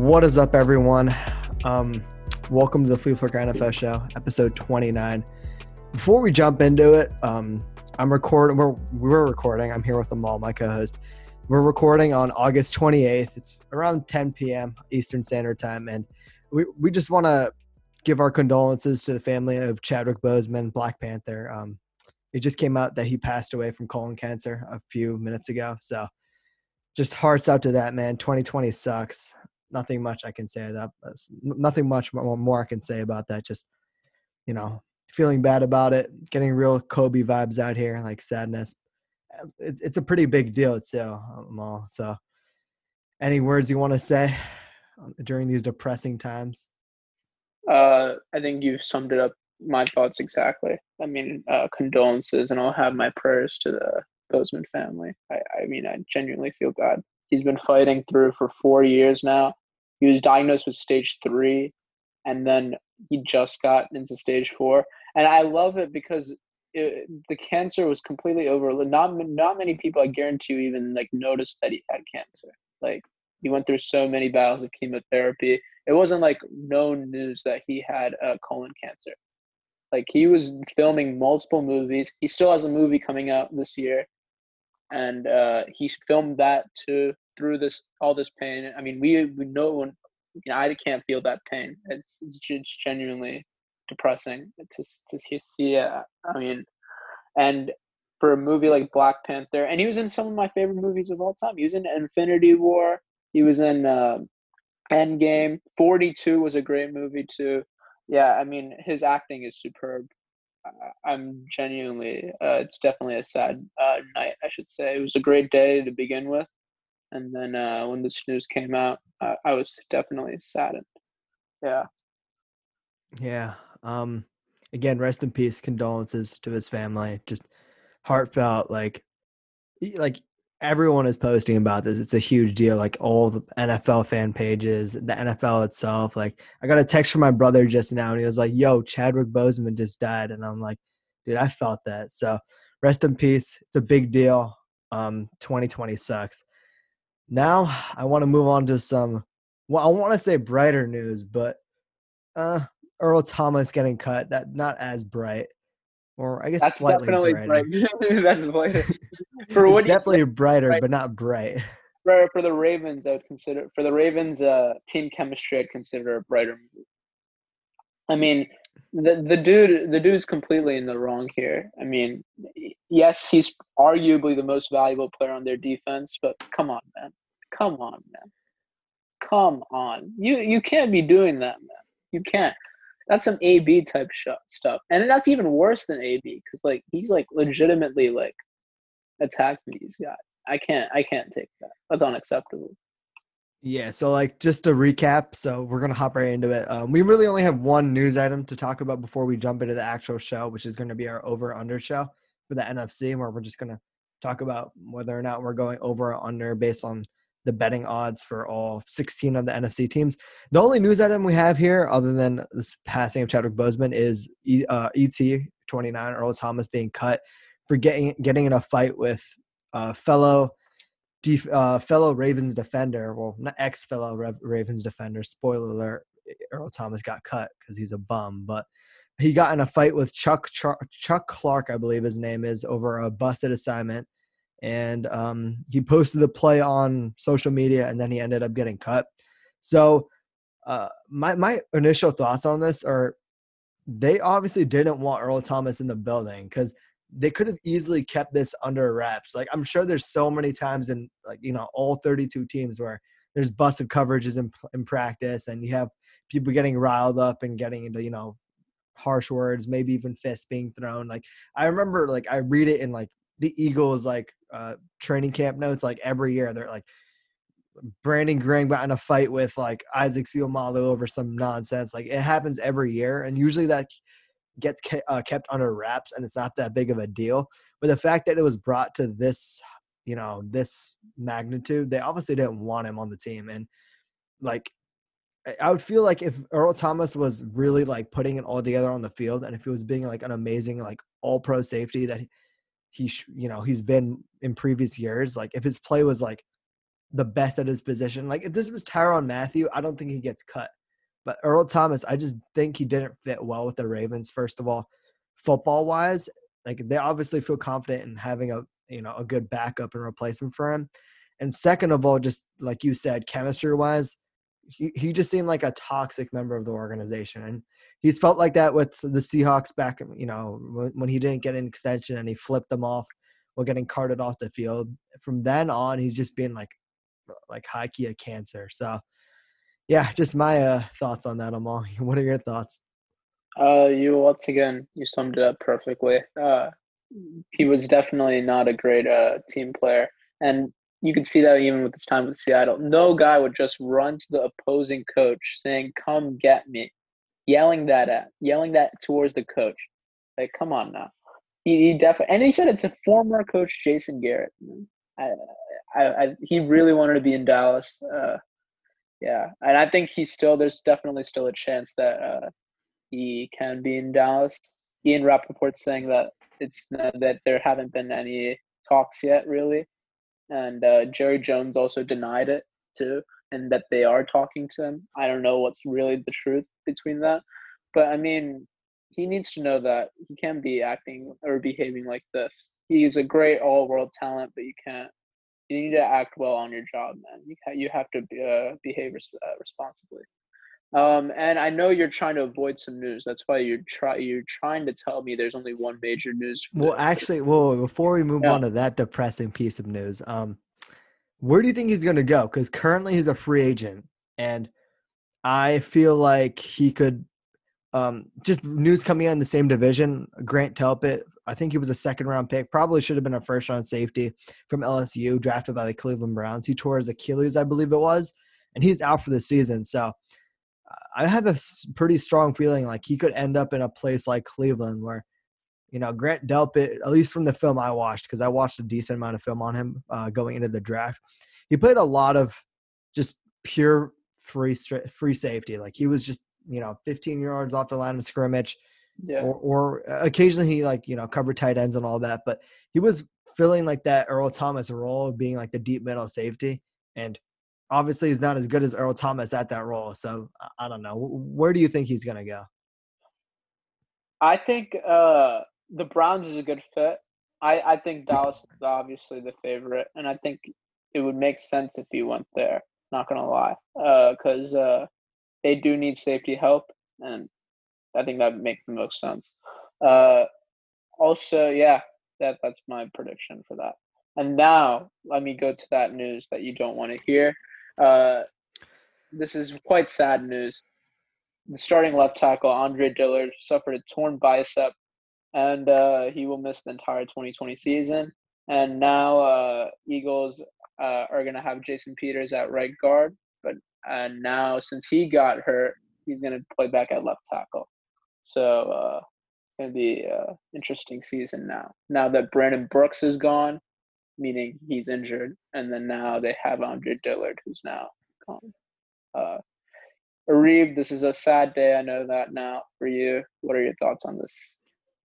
What is up, everyone? Um, welcome to the Fleaflicker NFL Show, episode 29. Before we jump into it, um, I'm recording. We're we're recording. I'm here with Amal, my co-host. We're recording on August 28th. It's around 10 p.m. Eastern Standard Time, and we we just want to give our condolences to the family of Chadwick Boseman, Black Panther. Um, it just came out that he passed away from colon cancer a few minutes ago. So, just hearts out to that man. 2020 sucks. Nothing much I can say about that. Nothing much more I can say about that. Just you know, feeling bad about it, getting real Kobe vibes out here, like sadness. It's it's a pretty big deal too, all. So, any words you want to say during these depressing times? Uh, I think you've summed it up. My thoughts exactly. I mean, uh, condolences, and I'll have my prayers to the Boseman family. I, I mean, I genuinely feel God. He's been fighting through for four years now. He was diagnosed with stage three, and then he just got into stage four and I love it because it, the cancer was completely over. Not not many people, I guarantee you, even like noticed that he had cancer. Like he went through so many battles of chemotherapy. It wasn't like known news that he had uh, colon cancer. Like he was filming multiple movies. He still has a movie coming out this year, and uh, he filmed that too through this all this pain. I mean, we we know when you know, I can't feel that pain. It's, it's genuinely depressing to to see it. I mean, and for a movie like Black Panther, and he was in some of my favorite movies of all time. He was in Infinity War. He was in uh, Endgame. Forty Two was a great movie too. Yeah, I mean, his acting is superb. I'm genuinely. Uh, it's definitely a sad uh, night, I should say. It was a great day to begin with, and then uh, when this news came out, I was definitely saddened. Yeah. Yeah, um, again, rest in peace. Condolences to his family. Just heartfelt. Like, like everyone is posting about this. It's a huge deal. Like all the NFL fan pages, the NFL itself. Like, I got a text from my brother just now, and he was like, "Yo, Chadwick Boseman just died," and I'm like, "Dude, I felt that." So, rest in peace. It's a big deal. Um, 2020 sucks. Now I want to move on to some. Well, I want to say brighter news, but uh, Earl Thomas getting cut. That not as bright, or I guess that's slightly definitely brighter. bright. that's brighter. For what definitely brighter, bright. but not bright. For for the Ravens, I would consider for the Ravens uh, team chemistry, I'd consider a brighter movie. I mean, the the dude the dude's completely in the wrong here. I mean, yes, he's arguably the most valuable player on their defense, but come on, man, come on, man, come on. You you can't be doing that, man. You can't that's some AB type sh- stuff, and that's even worse than AB because like he's like legitimately like attacking these guys. I can't I can't take that. That's unacceptable. Yeah, so like just to recap, so we're gonna hop right into it. Um, we really only have one news item to talk about before we jump into the actual show, which is to be our over under show for the NFC, where we're just gonna talk about whether or not we're going over or under based on the betting odds for all 16 of the NFC teams. The only news item we have here, other than this passing of Chadwick Boseman, is uh, ET 29 Earl Thomas being cut for getting getting in a fight with uh, fellow uh, fellow Ravens defender. Well, not ex fellow Ravens defender. Spoiler alert: Earl Thomas got cut because he's a bum, but. He got in a fight with Chuck Chuck Clark, I believe his name is, over a busted assignment and um, he posted the play on social media and then he ended up getting cut. So uh, my my initial thoughts on this are they obviously didn't want earl thomas in the building because they could have easily kept this under wraps. Like i'm sure there's so many times in like you know all 32 teams where there's busted coverages in, in practice and you have people getting riled up and getting into you know harsh words maybe even fists being thrown. Like i remember like i read it in like the Eagles like uh, training camp notes like every year. They're like Brandon Graham got in a fight with like Isaac Seumalo over some nonsense. Like it happens every year, and usually that gets ke- uh, kept under wraps, and it's not that big of a deal. But the fact that it was brought to this, you know, this magnitude, they obviously didn't want him on the team, and like I would feel like if Earl Thomas was really like putting it all together on the field, and if he was being like an amazing like all pro safety that he, he you know he's been in previous years like if his play was like the best at his position. Like if this was Tyrann Mathieu, I don't think he gets cut. But Earl Thomas, I just think he didn't fit well with the Ravens. First of all, football wise, like they obviously feel confident in having a you know a good backup and replacement for him. And second of all, just like you said, chemistry wise, he, he just seemed like a toxic member of the organization. And he's felt like that with the Seahawks back, you know, when, he didn't get an extension and he flipped them off while getting carted off the field. From then on, he's just been like like high key a cancer. So yeah, just my uh, thoughts on that, Amal. What are your thoughts? Uh, you once again you summed it up perfectly. Uh, he was definitely not a great uh, team player, and you can see that even with his time with Seattle. No guy would just run to the opposing coach saying, "Come get me," yelling that at, yelling that towards the coach. Like, come on now. He, he definitely, and he said it's a former coach, Jason Garrett. I, I, I, he really wanted to be in Dallas. Uh, yeah, and I think he's still. There's definitely still a chance that uh, he can be in Dallas. Ian Rapoport saying that it's that there haven't been any talks yet, really, and uh, Jerry Jones also denied it too, and that they are talking to him. I don't know what's really the truth between that, but I mean, he needs to know that he can't be acting or behaving like this. He's a great all-world talent, but you can't you need to act well on your job, man. You you have to be, uh, behave res- uh, responsibly. Um, and I know you're trying to avoid some news. That's why you're try you're trying to tell me there's only one major news. Well, actually, well, before we move yeah. on to that depressing piece of news, um, where do you think he's going to go? Because currently he's a free agent, and I feel like he could. Um, just news coming out in the same division. Grant Delpit I think he was a second round pick. Probably should have been a first round safety from LSU, drafted by the Cleveland Browns. He tore his Achilles, I believe it was, and he's out for the season. So I have a pretty strong feeling like he could end up in a place like Cleveland where, you know, Grant Delpit, at least from the film I watched, because I watched a decent amount of film on him uh, going into the draft. He played a lot of just pure free free safety. Like he was just, you know, 15 yards off the line of scrimmage yeah. Or, or occasionally he like you know covered tight ends and all that, but he was filling like that Earl Thomas role of being like the deep middle safety, and obviously he's not as good as Earl Thomas at that role. So I don't know. Where do you think he's gonna go? I think uh, the Browns is a good fit. I, I think Dallas is obviously the favorite, and I think it would make sense if he went there. Not gonna lie, because uh, uh, they do need safety help, and I think that makes the most sense. Uh, also, yeah, that that's my prediction for that. And now let me go to that news that you don't want to hear. Uh, this is quite sad news. The starting left tackle Andre Dillard suffered a torn bicep, and uh, he will miss the entire 2020 season. And now uh, Eagles uh, are going to have Jason Peters at right guard, but and now since he got hurt, he's going to play back at left tackle. So uh, it's going to be an interesting season now. Now that Brandon Brooks is gone, meaning he's injured, and then now they have Andre Dillard, who's now gone. Uh, Arib, this is a sad day. I know that now for you. What are your thoughts on this?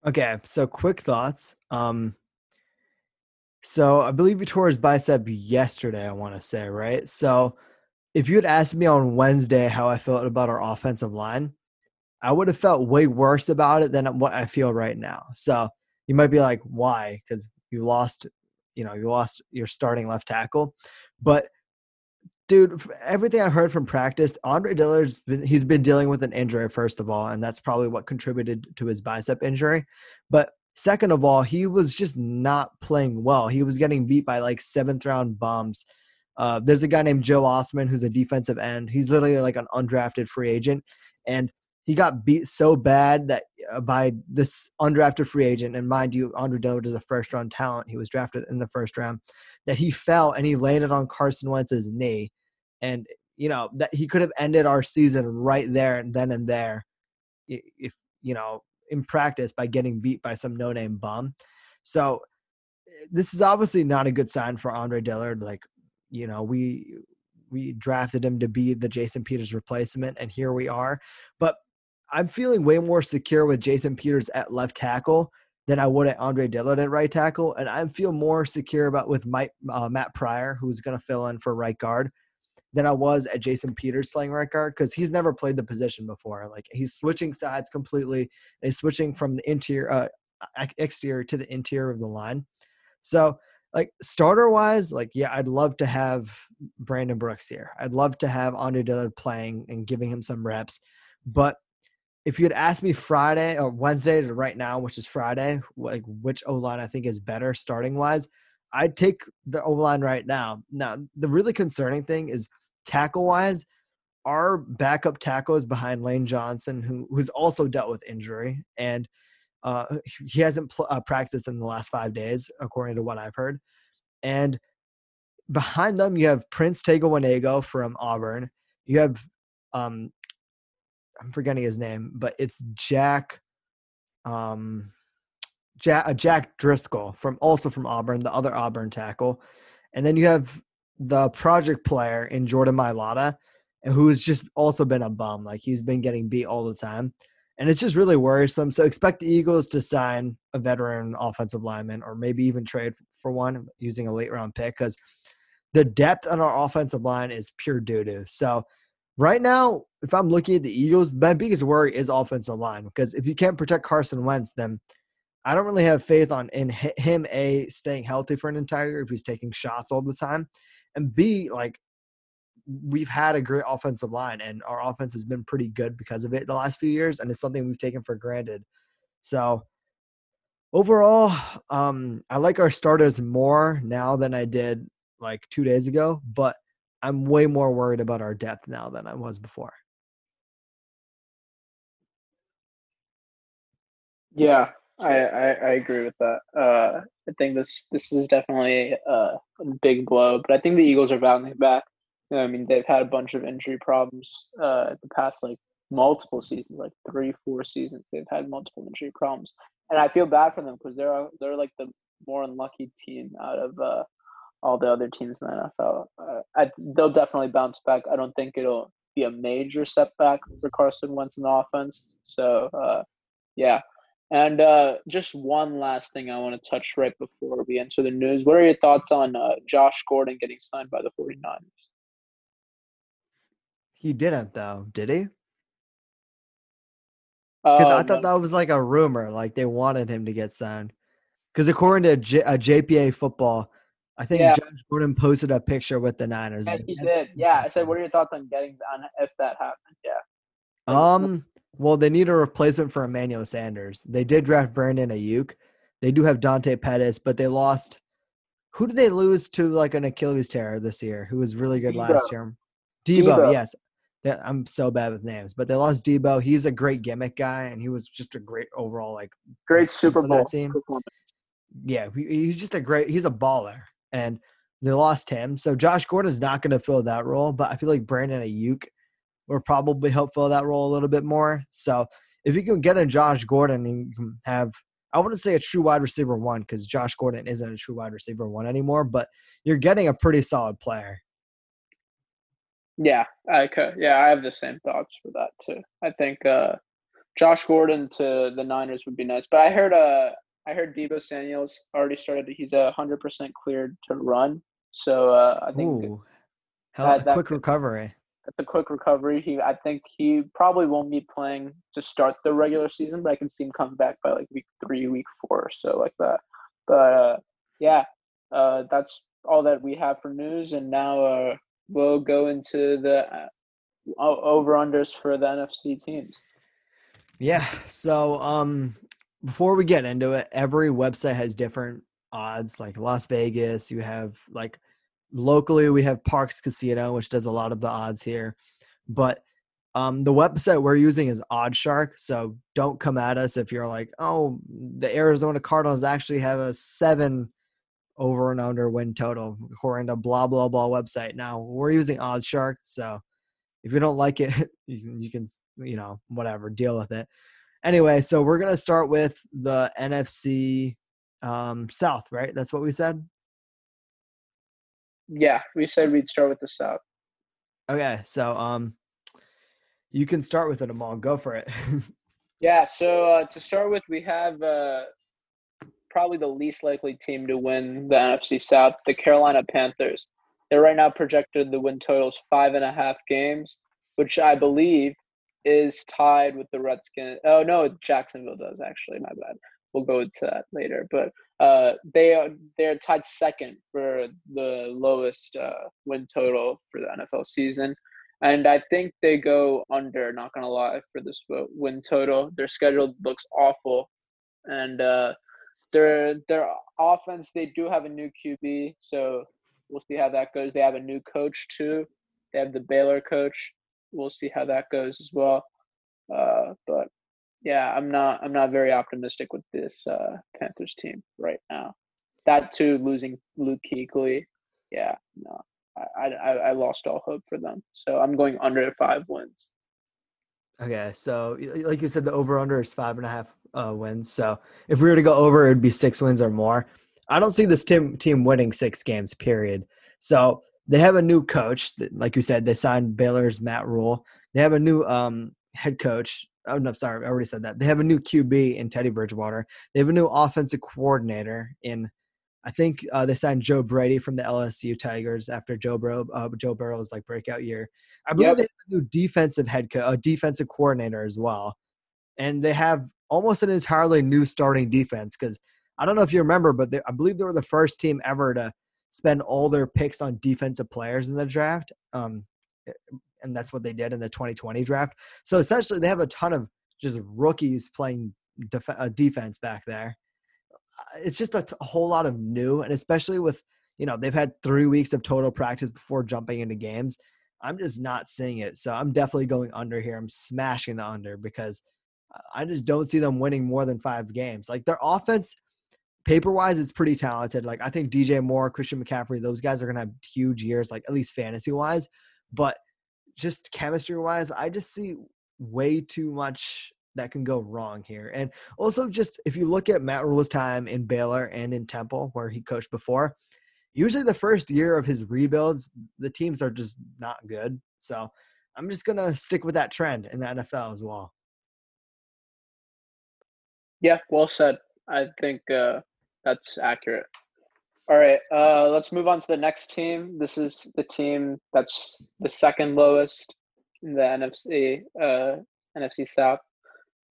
Okay, so quick thoughts. Um, so I believe he tore his bicep yesterday. I want to say right. So if you had asked me on Wednesday how I felt about our offensive line, I would have felt way worse about it than what I feel right now. So you might be like, why? Because you lost, you know, you lost your starting left tackle. But dude, everything I've heard from practice, Andre Dillard's been, he's been dealing with an injury first of all, and that's probably what contributed to his bicep injury. But second of all, he was just not playing well. He was getting beat by like seventh round bums. Uh, there's a guy named Joe Ostman who's a defensive end. He's literally like an undrafted free agent, and he got beat so bad that uh, by this undrafted free agent, and mind you, Andre Dillard is a first round talent. He was drafted in the first round. That he fell and he landed on Carson Wentz's knee, and you know that he could have ended our season right there and then and there, if you know in practice by getting beat by some no name bum. So eh, this is obviously not a good sign for Andre Dillard. Like you know we we drafted him to be the Jason Peters replacement, and here we are. But I'm feeling way more secure with Jason Peters at left tackle than I would at Andre Dillard at right tackle, and I feel more secure about with Mike, uh, Matt Pryor, who's going to fill in for right guard, than I was at Jason Peters playing right guard because he's never played the position before. Like he's switching sides completely, he's switching from the interior, uh, exterior to the interior of the line. So, like starter wise, like yeah, I'd love to have Brandon Brooks here. I'd love to have Andre Dillard playing and giving him some reps, but if you had asked me Friday or Wednesday to right now, which is Friday, like which O line I think is better starting wise, I'd take the O line right now. Now, the really concerning thing is tackle wise, our backup tackle is behind Lane Johnson, who who's also dealt with injury, and uh, he hasn't pl- uh, practiced in the last five days, according to what I've heard. And behind them, you have Prince Tega Wanogho from Auburn. You have um, I'm forgetting his name, but it's Jack, um, Jack, uh, Jack Driscoll from also from Auburn, the other Auburn tackle, and then you have the project player in Jordan Mailata, who's just also been a bum. Like he's been getting beat all the time, and it's just really worrisome. So expect the Eagles to sign a veteran offensive lineman, or maybe even trade for one using a late round pick because the depth on our offensive line is pure doo doo. So right now, if I'm looking at the Eagles, my biggest worry is offensive line because if you can't protect Carson Wentz, then I don't really have faith on in him a staying healthy for an entire year if he's taking shots all the time, and b like we've had a great offensive line and our offense has been pretty good because of it the last few years, and it's something we've taken for granted. So overall, um, I like our starters more now than I did like two days ago, but I'm way more worried about our depth now than I was before. Yeah, I, I, I agree with that. Uh, I think this this is definitely a, a big blow, but I think the Eagles are bouncing back. I mean, they've had a bunch of injury problems uh, the past like multiple seasons, like three, four seasons. They've had multiple injury problems, and I feel bad for them because they're they're like the more unlucky team out of uh, all the other teams in the NFL. Uh, I, they'll definitely bounce back. I don't think it'll be a major setback for Carson Wentz in the offense. So, uh, yeah. And uh, just one last thing I want to touch right before we enter the news. What are your thoughts on uh, Josh Gordon getting signed by the 49ers? He didn't, though, did he? Because I thought that was like a rumor, like they wanted him to get signed. Because according to J- uh, JPA football, I think yeah. Josh Gordon posted a picture with the Niners. Yeah, he did. Yeah, I said, "What are your thoughts on getting on if that happened?" Yeah. Um. Well, they need a replacement for Emmanuel Sanders. They did draft Brandon Aiyuk. They do have Dante Pettis, but they lost. Who did they lose to like an Achilles tear this year? Who was really good Deebo. last year? Deebo, Deebo. yes. I'm so bad with names, but they lost Deebo. He's a great gimmick guy, and he was just a great overall like great Super Bowl team. Yeah, he's just a great. He's a baller and they lost him. So Josh Gordon is not going to fill that role, but I feel like Brandon Aiyuk will probably help fill that role a little bit more. So if you can get a Josh Gordon and you can have, I wouldn't say a true wide receiver one because Josh Gordon isn't a true wide receiver one anymore, but you're getting a pretty solid player. Yeah, I could. Yeah, I have the same thoughts for that too. I think uh, Josh Gordon to the Niners would be nice, but I heard uh, I heard Deebo Samuel's already started. He's a hundred percent cleared to run. So uh, I think Ooh, hell, that, a quick recovery. That's a quick recovery. He, I think he probably won't be playing to start the regular season, but I can see him come back by like week three, week four, or so like that. But uh, yeah, uh, that's all that we have for news, and now uh, we'll go into the uh, over unders for the NFC teams. Yeah. So um before we get into it, every website has different odds. Like Las Vegas, you have like locally we have Parks Casino, which does a lot of the odds here. But um, the website we're using is OddsShark, so don't come at us if you're like, oh, the Arizona Cardinals actually have a seven over and under win total according to blah blah blah website. Now we're using OddsShark, so if you don't like it, you can you know whatever deal with it. Anyway, so we're gonna start with the NFC um, South, right? That's what we said. Yeah, we said we'd start with the South. Okay, so um, you can start with it, Amal. Go for it. yeah. So uh, to start with, we have uh, probably the least likely team to win the NFC South, the Carolina Panthers. They're right now projected the win totals five and a half games, which I believe is tied with the Redskins. Oh no, Jacksonville does actually. My bad. We'll go to that later. But uh, they are they're tied second for the lowest uh, win total for the NFL season, and I think they go under. Not gonna lie for this win total. Their schedule looks awful, and uh, their their offense they do have a new QB, so we'll see how that goes. They have a new coach too. They have the Baylor coach. We'll see how that goes as well. Uh, but yeah, I'm not I'm not very optimistic with this uh, Panthers team right now. That too, losing Luke Kuechly, yeah, no, I, I I lost all hope for them. So I'm going under five wins. Okay, so like you said, the over under is five and a half uh, wins. So if we were to go over, it'd be six wins or more. I don't see this team team winning six games. Period. So they have a new coach. Like you said, they signed Baylor's Matt Rhule. They have a new um, head coach oh no, sorry, I already said that. They have a new QB in Teddy Bridgewater. They have a new offensive coordinator in. I think uh, they signed Joe Brady from the LSU Tigers after Joe Burrow, uh, Joe Burrow's like breakout year. I believe yep. they have a new defensive head coach, a defensive coordinator as well, and they have almost an entirely new starting defense because I don't know if you remember, but they, I believe they were the first team ever to spend all their picks on defensive players in the draft. Um, and that's what they did in the 2020 draft. So essentially, they have a ton of just rookies playing def- uh, defense back there. Uh, it's just a, t- a whole lot of new, and especially with you know they've had three weeks of total practice before jumping into games. I'm just not seeing it, so I'm definitely going under here. I'm smashing the under because I just don't see them winning more than five games. Like their offense, paper wise, it's pretty talented. Like I think DJ Moore, Christian McCaffrey, those guys are gonna have huge years, like at least fantasy wise. But just chemistry wise, I just see way too much that can go wrong here. And also, just if you look at Matt Rhule's time in Baylor and in Temple, where he coached before, usually the first year of his rebuilds, the teams are just not good. So I'm just to stick with that trend in the NFL as well. Yeah, well said. I think uh, that's accurate. All right, uh, let's move on to the next team. This is the team that's the second lowest in the NFC uh, NFC South,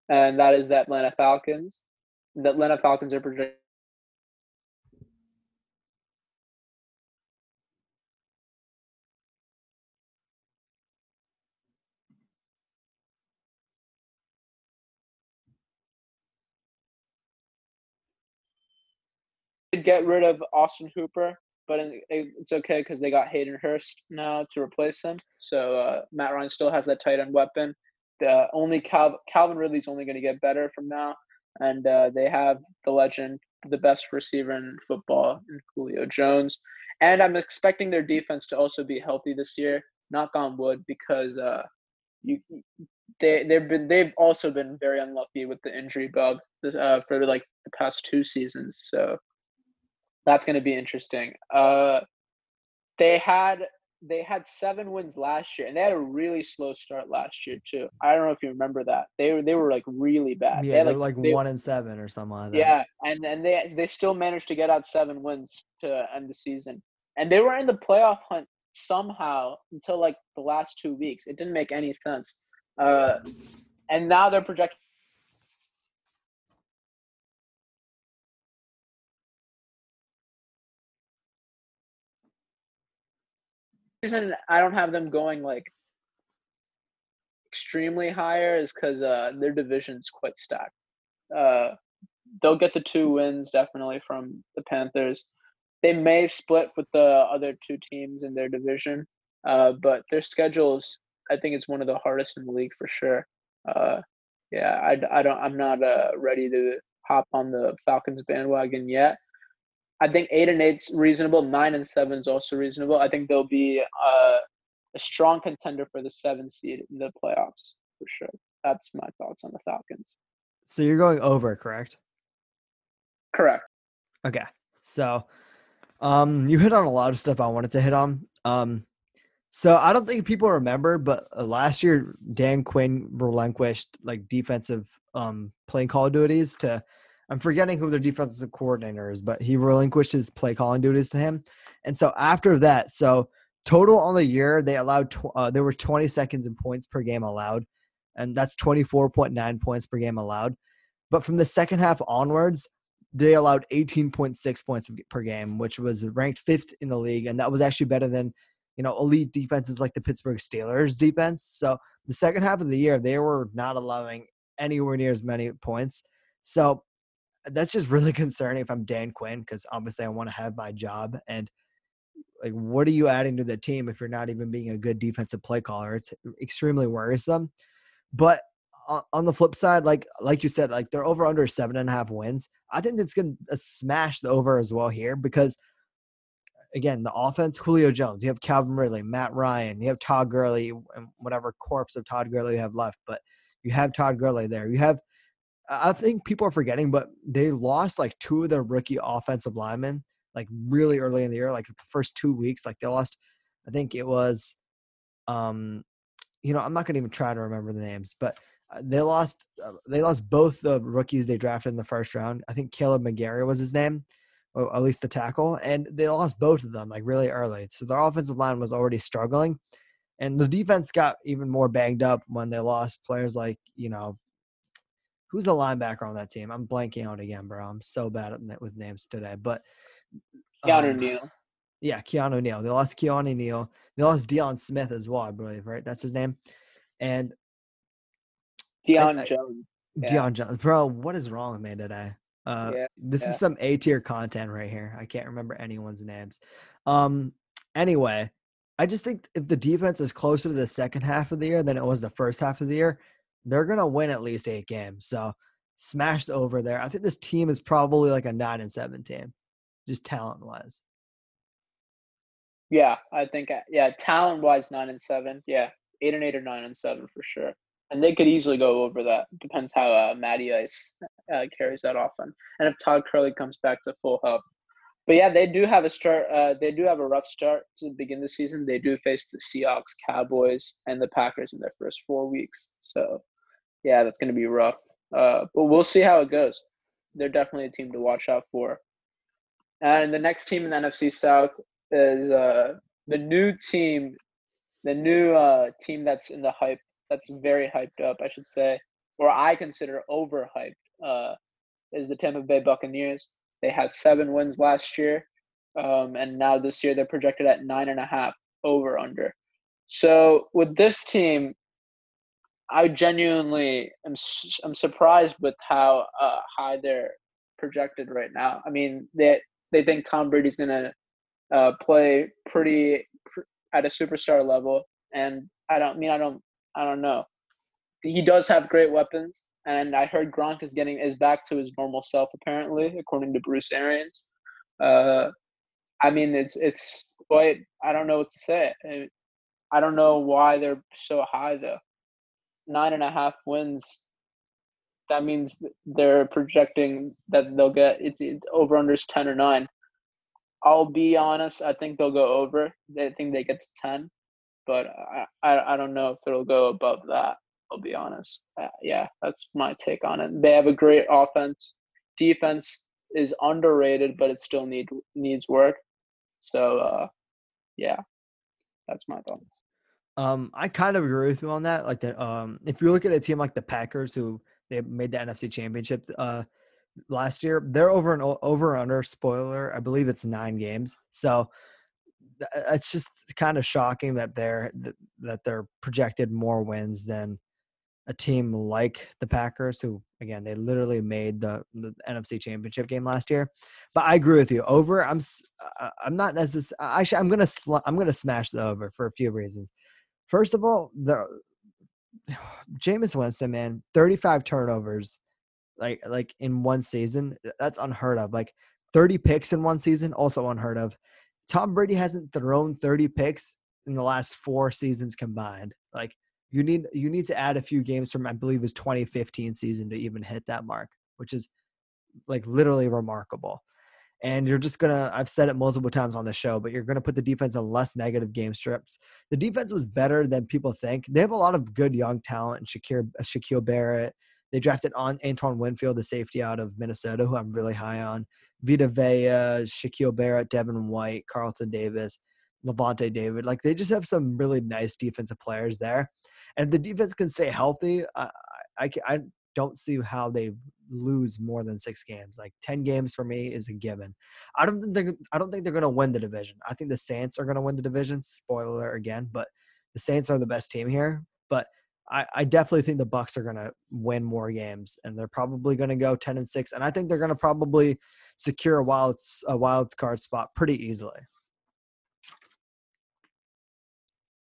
and that is the Atlanta Falcons. The Atlanta Falcons are projected get rid of Austin Hooper, but it's okay because they got Hayden Hurst now to replace him. So uh, Matt Ryan still has that tight end weapon. The only Cal- Calvin Ridley's only going to get better from now, and uh, they have the legend, the best receiver in football, in Julio Jones. And I'm expecting their defense to also be healthy this year. Knock on wood, because uh, you they they've been they've also been very unlucky with the injury bug uh, for like the past two seasons. So that's going to be interesting. Uh, they had they had seven wins last year, and they had a really slow start last year too. I don't know if you remember that. They were they were like really bad. Yeah, they were like, like they, one and seven or something like that. Yeah, and and they they still managed to get out seven wins to end the season, and they were in the playoff hunt somehow until like the last two weeks. It didn't make any sense. Uh, and now they're projected reason I don't have them going like extremely higher is because uh, their division's quite stacked. Uh, they'll get the two wins definitely from the Panthers. They may split with the other two teams in their division, uh, but their schedules, I think, it's one of the hardest in the league for sure. Uh, yeah, I, I don't, I'm not uh, ready to hop on the Falcons bandwagon yet. I think eight and eight's reasonable. Nine and seven is also reasonable. I think they'll be uh, a strong contender for the seven seed in the playoffs for sure. That's my thoughts on the Falcons. So you're going over, correct? Correct. Okay. So um you hit on a lot of stuff I wanted to hit on. Um so I don't think people remember, but uh, last year Dan Quinn relinquished like defensive um playing call duties to I'm forgetting who their defensive coordinator is, but he relinquished his play calling duties to him. And so after that, so total on the year, they allowed tw- uh, there were 20 seconds in points per game allowed, and that's 24.9 points per game allowed. But from the second half onwards, they allowed 18.6 points per game, which was ranked fifth in the league, and that was actually better than you know elite defenses like the Pittsburgh Steelers defense. So the second half of the year, they were not allowing anywhere near as many points. So that's just really concerning if I'm Dan Quinn because obviously I want to have my job and like what are you adding to the team if you're not even being a good defensive play caller? It's extremely worrisome. But on the flip side, like like you said, like they're over under seven and a half wins. I think it's going to uh, smash the over as well here because again, the offense, Julio Jones, you have Calvin Ridley, Matt Ryan, you have Todd Gurley, and whatever corpse of Todd Gurley you have left, but you have Todd Gurley there. You have, I think people are forgetting, but they lost like two of their rookie offensive linemen, like really early in the year, like the first two weeks. Like they lost, I think it was, um, you know, I'm not to even try to remember the names, but uh, they lost, uh, they lost both the rookies they drafted in the first round. I think Kaleb McGary was his name or at least the tackle, and they lost both of them like really early. So their offensive line was already struggling, and the defense got even more banged up when they lost players like you know, who's the linebacker on that team? I'm blanking out again, bro. I'm so bad at with names today, but Keanu um, Neal. Yeah, Keanu Neal. They lost Keanu Neal. They lost Deion Smith as well, I believe. Right, that's his name. And Deion Jones. Yeah. Deion Jones, bro. What is wrong with me today? Uh, yeah, this yeah. is some A tier content right here. I can't remember anyone's names. Um, anyway, I just think if the defense is closer to the second half of the year than it was the first half of the year, they're gonna win at least eight games. So smashed over there. I think this team is probably like a nine and seven team, just talent wise. Yeah, I think uh, yeah, talent wise nine and seven. Yeah, eight and eight or nine and seven for sure and they could easily go over that. Depends how uh, Matty Ice uh, carries that often, and if Todd Gurley comes back to full health. But yeah, they do have a start. Uh, they do have a rough start to begin the season. They do face the Seahawks, Cowboys, and the Packers in their first four weeks. So yeah, that's going to be rough. Uh, but we'll see how it goes. They're definitely a team to watch out for. And the next team in the NFC South is uh, the new team, the new uh, team that's in the hype that's very hyped up, I should say, or I consider overhyped, uh, is the Tampa Bay Buccaneers. They had seven wins last year, um, and now this year they're projected at nine and a half over under. So with this team, I genuinely am I'm surprised with how uh, high they're projected right now. I mean, they they think Tom Brady's gonna uh, play pretty pr- at a superstar level, and I don't mean I don't I don't know. He does have great weapons, and I heard Gronk is getting is back to his normal self apparently, according to Bruce Arians. Uh, I mean, it's it's quite. I don't know what to say. I don't know why they're so high though. Nine and a half wins. That means they're projecting that they'll get it's, it's over unders ten or nine. I'll be honest. I think they'll go over. I think they get to ten but I, I, I don't know if it'll go above that. I'll be honest. Uh, yeah, that's my take on it. They have a great offense. Defense is underrated, but it still need needs work. So uh, yeah, that's my thoughts. Um, I kind of agree with you on that. Like that, um, if you look at a team like the Packers, who they made the NFC Championship uh last year, they're over an over under spoiler. I believe it's nine games. So it's just kind of shocking that they're that they're projected more wins than a team like the Packers, who again they literally made the, the NFC Championship game last year. But I agree with you. Over, I'm I'm not necessarily. Actually, I'm gonna sl- I'm gonna smash the over for a few reasons. First of all, the Jameis Winston, man, 35 turnovers, like like in one season. That's unheard of. Like 30 picks in one season, also unheard of. Tom Brady hasn't thrown 30 picks in the last four seasons combined. Like you need you need to add a few games from I believe his 2015 season to even hit that mark, which is like literally remarkable. And you're just gonna I've said it multiple times on the show, but you're gonna put the defense on less negative game strips. The defense was better than people think. They have a lot of good young talent Shakir uh, Shaquille Barrett. They drafted on Antoine Winfield, the safety out of Minnesota, who I'm really high on. Vita Vea, Shaquille Barrett, Devin White, Carlton Davis, Lavonte David. Like they just have some really nice defensive players there. And the defense can stay healthy, I, I, I don't see how they lose more than six games. Like ten games for me is a given. I don't think I don't think they're going to win the division. I think the Saints are going to win the division. Spoiler again, but the Saints are the best team here. But I, I definitely think the Bucks are going to win more games, and they're probably going to go ten and six. And I think they're going to probably secure a wild a wild card spot pretty easily.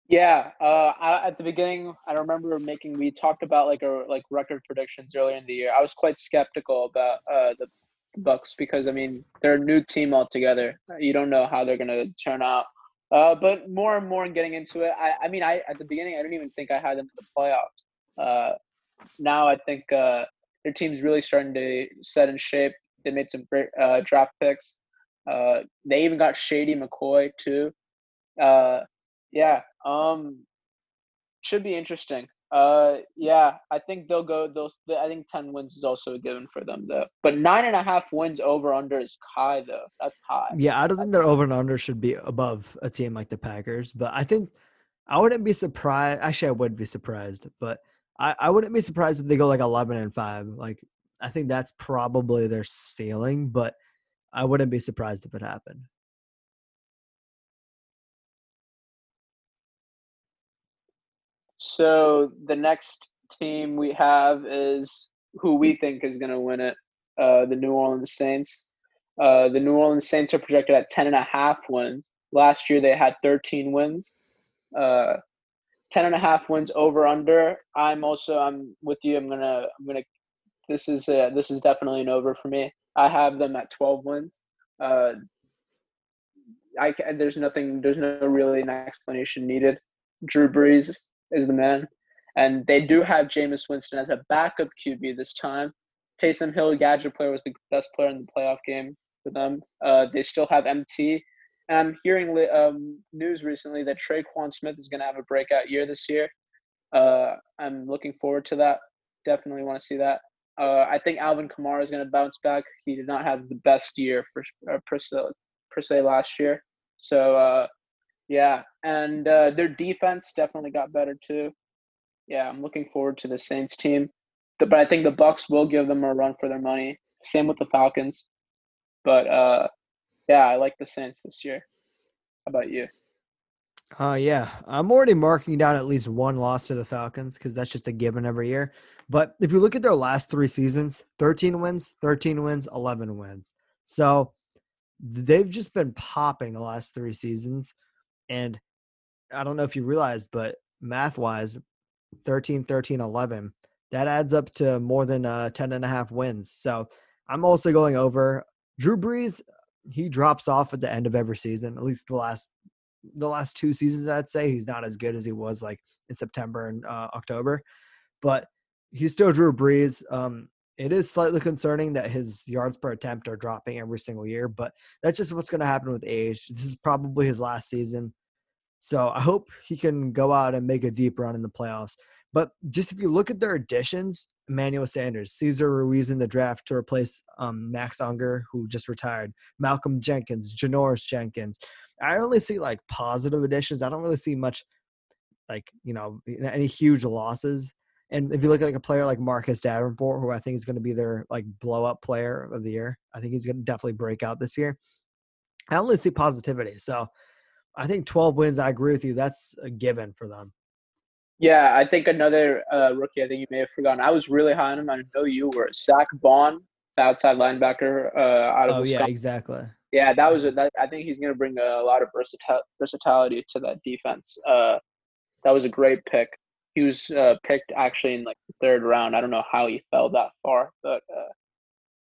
Yeah, uh, I, at the beginning, I remember making. We talked about like a like record predictions earlier in the year. I was quite skeptical about uh, the Bucks because I mean they're a new team altogether. You don't know how they're gonna turn out. Uh, but more and more in getting into it, I, I mean, I at the beginning I didn't even think I had them in the playoffs. Uh, now I think uh, their team's really starting to set in shape. They made some great uh, draft picks. Uh, they even got Shady McCoy too. Uh, yeah, um, should be interesting. Uh, yeah, I think they'll go. Those I think ten wins is also a given for them though. But nine and a half wins over under is high though. That's high. Yeah, I don't think their over and under should be above a team like the Packers. But I think I wouldn't be surprised. Actually, I would be surprised, but I, I wouldn't be surprised if they go like eleven and five. Like I think that's probably their ceiling, but I wouldn't be surprised if it happened. So the next team we have is who we think is going to win it, uh, the New Orleans Saints. Uh, the New Orleans Saints are projected at 10 and a half wins. Last year they had 13 wins. Uh, 10 and a half wins over under. I'm also I'm with you. I'm going to I'm going to this is a, this is definitely an over for me. I have them at 12 wins. Uh, I there's nothing there's no really an explanation needed. Drew Brees is the man. And they do have Jameis Winston as a backup QB this time. Taysom Hill, gadget player, was the best player in the playoff game for them. Uh, they still have MT. And I'm hearing um, news recently that Tre'Quan Smith is going to have a breakout year this year. Uh, I'm looking forward to that. Definitely want to see that. Uh, I think Alvin Kamara is going to bounce back. He did not have the best year for uh, per, se, per se last year. So uh, yeah, and uh, their defense definitely got better too. Yeah, I'm looking forward to the Saints team, but I think the Bucks will give them a run for their money. Same with the Falcons, but uh, yeah, I like the Saints this year. How about you? Uh yeah, I'm already marking down at least one loss to the Falcons because that's just a given every year. But if you look at their last three seasons, 13 wins, 13 wins, 11 wins. So they've just been popping the last three seasons. And I don't know if you realized, but math wise, 13, 13, 11, that adds up to more than uh, 10 and a half wins. So I'm also going over Drew Brees. He drops off at the end of every season, at least the last the last two seasons. I'd say he's not as good as he was like in September and uh, October, but he's still Drew Brees. Um, it is slightly concerning that his yards per attempt are dropping every single year, but that's just what's going to happen with age. This is probably his last season. So I hope he can go out and make a deep run in the playoffs. But just if you look at their additions, Emmanuel Sanders, Cesar Ruiz in the draft to replace um, Max Unger, who just retired, Malcolm Jenkins, Janoris Jenkins. I only see like positive additions. I don't really see much like, you know, any huge losses. And if you look at like a player like Marcus Davenport, who I think is going to be their like blow up player of the year, I think he's going to definitely break out this year. I only see positivity. So I think 12 wins. I agree with you. That's a given for them. Yeah, I think another uh, rookie. I think you may have forgotten. I was really high on him. I know you were. Zach Baun, outside linebacker uh, out of. Oh Wisconsin. yeah, exactly. Yeah, that was a, that. I think he's going to bring a lot of versatility to that defense. Uh, that was a great pick. He was uh, picked actually in like the third round. I don't know how he fell that far, but uh,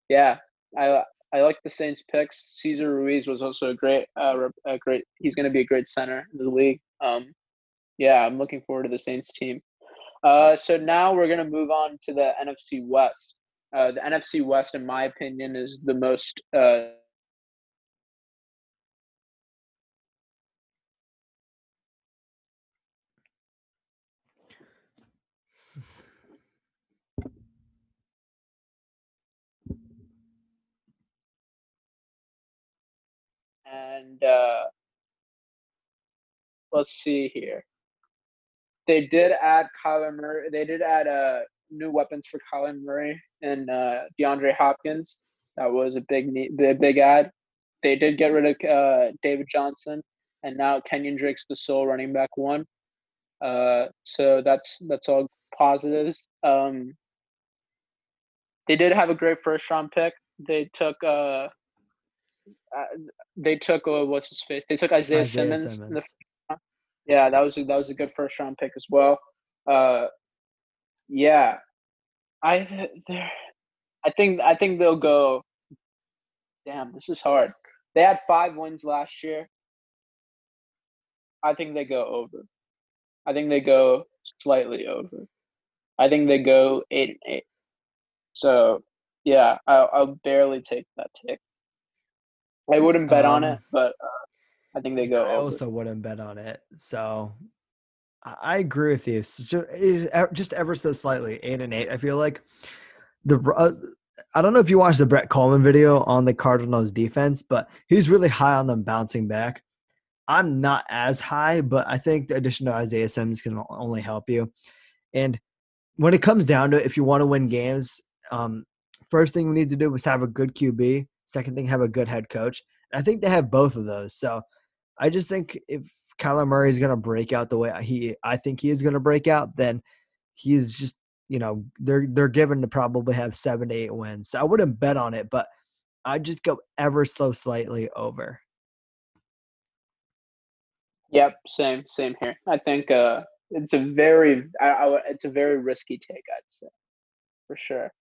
yeah, I I like the Saints picks. Cesar Ruiz was also a great, uh, a great. He's going to be a great center in the league. Um, yeah, I'm looking forward to the Saints team. Uh, so now we're going to move on to the NFC West. Uh, the NFC West, in my opinion, is the most uh, and uh, let's see here. They did add Kyler Murray. They did add uh, new weapons for Kyler Murray and uh, DeAndre Hopkins. That was a big, big, big ad. They did get rid of uh, David Johnson, and now Kenyon Drake's the sole running back one. Uh, so that's that's all positives. Um, they did have a great first round pick. They took uh, uh they took uh, what's his face? They took Isaiah, Isaiah Simmons. Simmons. yeah, that was a, that was a good first round pick as well. Uh, yeah, I I think I think they'll go. Damn, this is hard. They had five wins last year. I think they go over. I think they go slightly over. I think they go eight and eight. So yeah, I'll, I'll barely take that take. I wouldn't bet um, on it, um, but uh, I think they go. I over. also wouldn't bet on it. So I agree with you. Just ever so slightly, eight and eight. I feel like the. Uh, I don't know if you watched the Brett Kollmann video on the Cardinals defense, but he's really high on them bouncing back. I'm not as high, but I think the addition of Isaiah Simmons can only help you. And when it comes down to it, if you want to win games, um, first thing we need to do is have a good QB. Second thing, have a good head coach. And I think they have both of those. So I just think if Kyler Murray is going to break out the way he, I think he is going to break out, then he's just, you know, they're they're given to probably have seven to eight wins. So I wouldn't bet on it, but I'd just go ever so slightly over. Yep, same, same here. I think uh, it's a very, I, I, it's a very risky take, I'd say, for sure.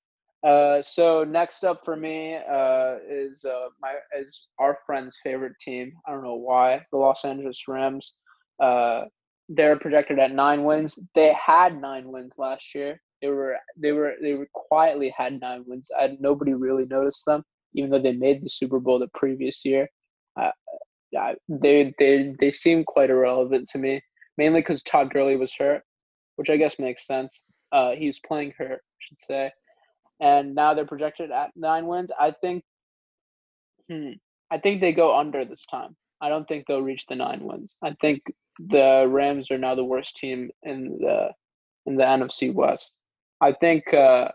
Uh, so next up for me uh, is uh, my is our friend's favorite team. I don't know why the Los Angeles Rams. Uh, they're projected at nine wins. They had nine wins last year. They were they were they were quietly had nine wins. I, nobody really noticed them, even though they made the Super Bowl the previous year. Uh, yeah, they they they seem quite irrelevant to me, mainly because Todd Gurley was hurt, which I guess makes sense. He was playing hurt, I should say, and now they're projected at nine wins. I think, hmm, I think they go under this time. I don't think they'll reach the nine wins. I think the Rams are now the worst team in the in the NFC West. I think uh,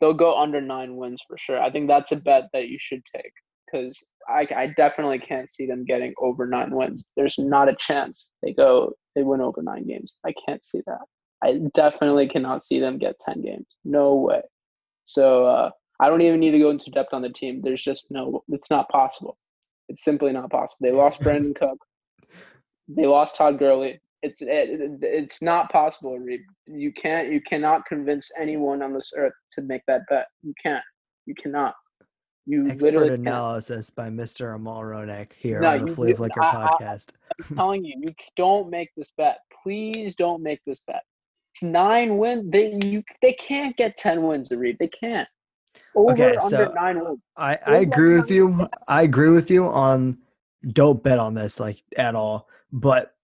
they'll go under nine wins for sure. I think that's a bet that you should take because I, I definitely can't see them getting over nine wins. There's not a chance they go they win over nine games. I can't see that. I definitely cannot see them get ten games. No way. So uh, I don't even need to go into depth on the team. There's just no. It's not possible. It's simply not possible. They lost Brandin Cook. They lost Todd Gurley. It's it, it's not possible, Reed. You can't. You cannot convince anyone on this earth to make that bet. You can't. You cannot. You Expert analysis by Mr. Amal Ronek here no, on the Fleaflicker podcast. I, am telling you, you don't make this bet. Please don't make this bet. It's nine wins. They you they can't get ten wins to read. They can't. Over okay, so nine wins. I, I agree with you. I agree with you on don't bet on this like at all. But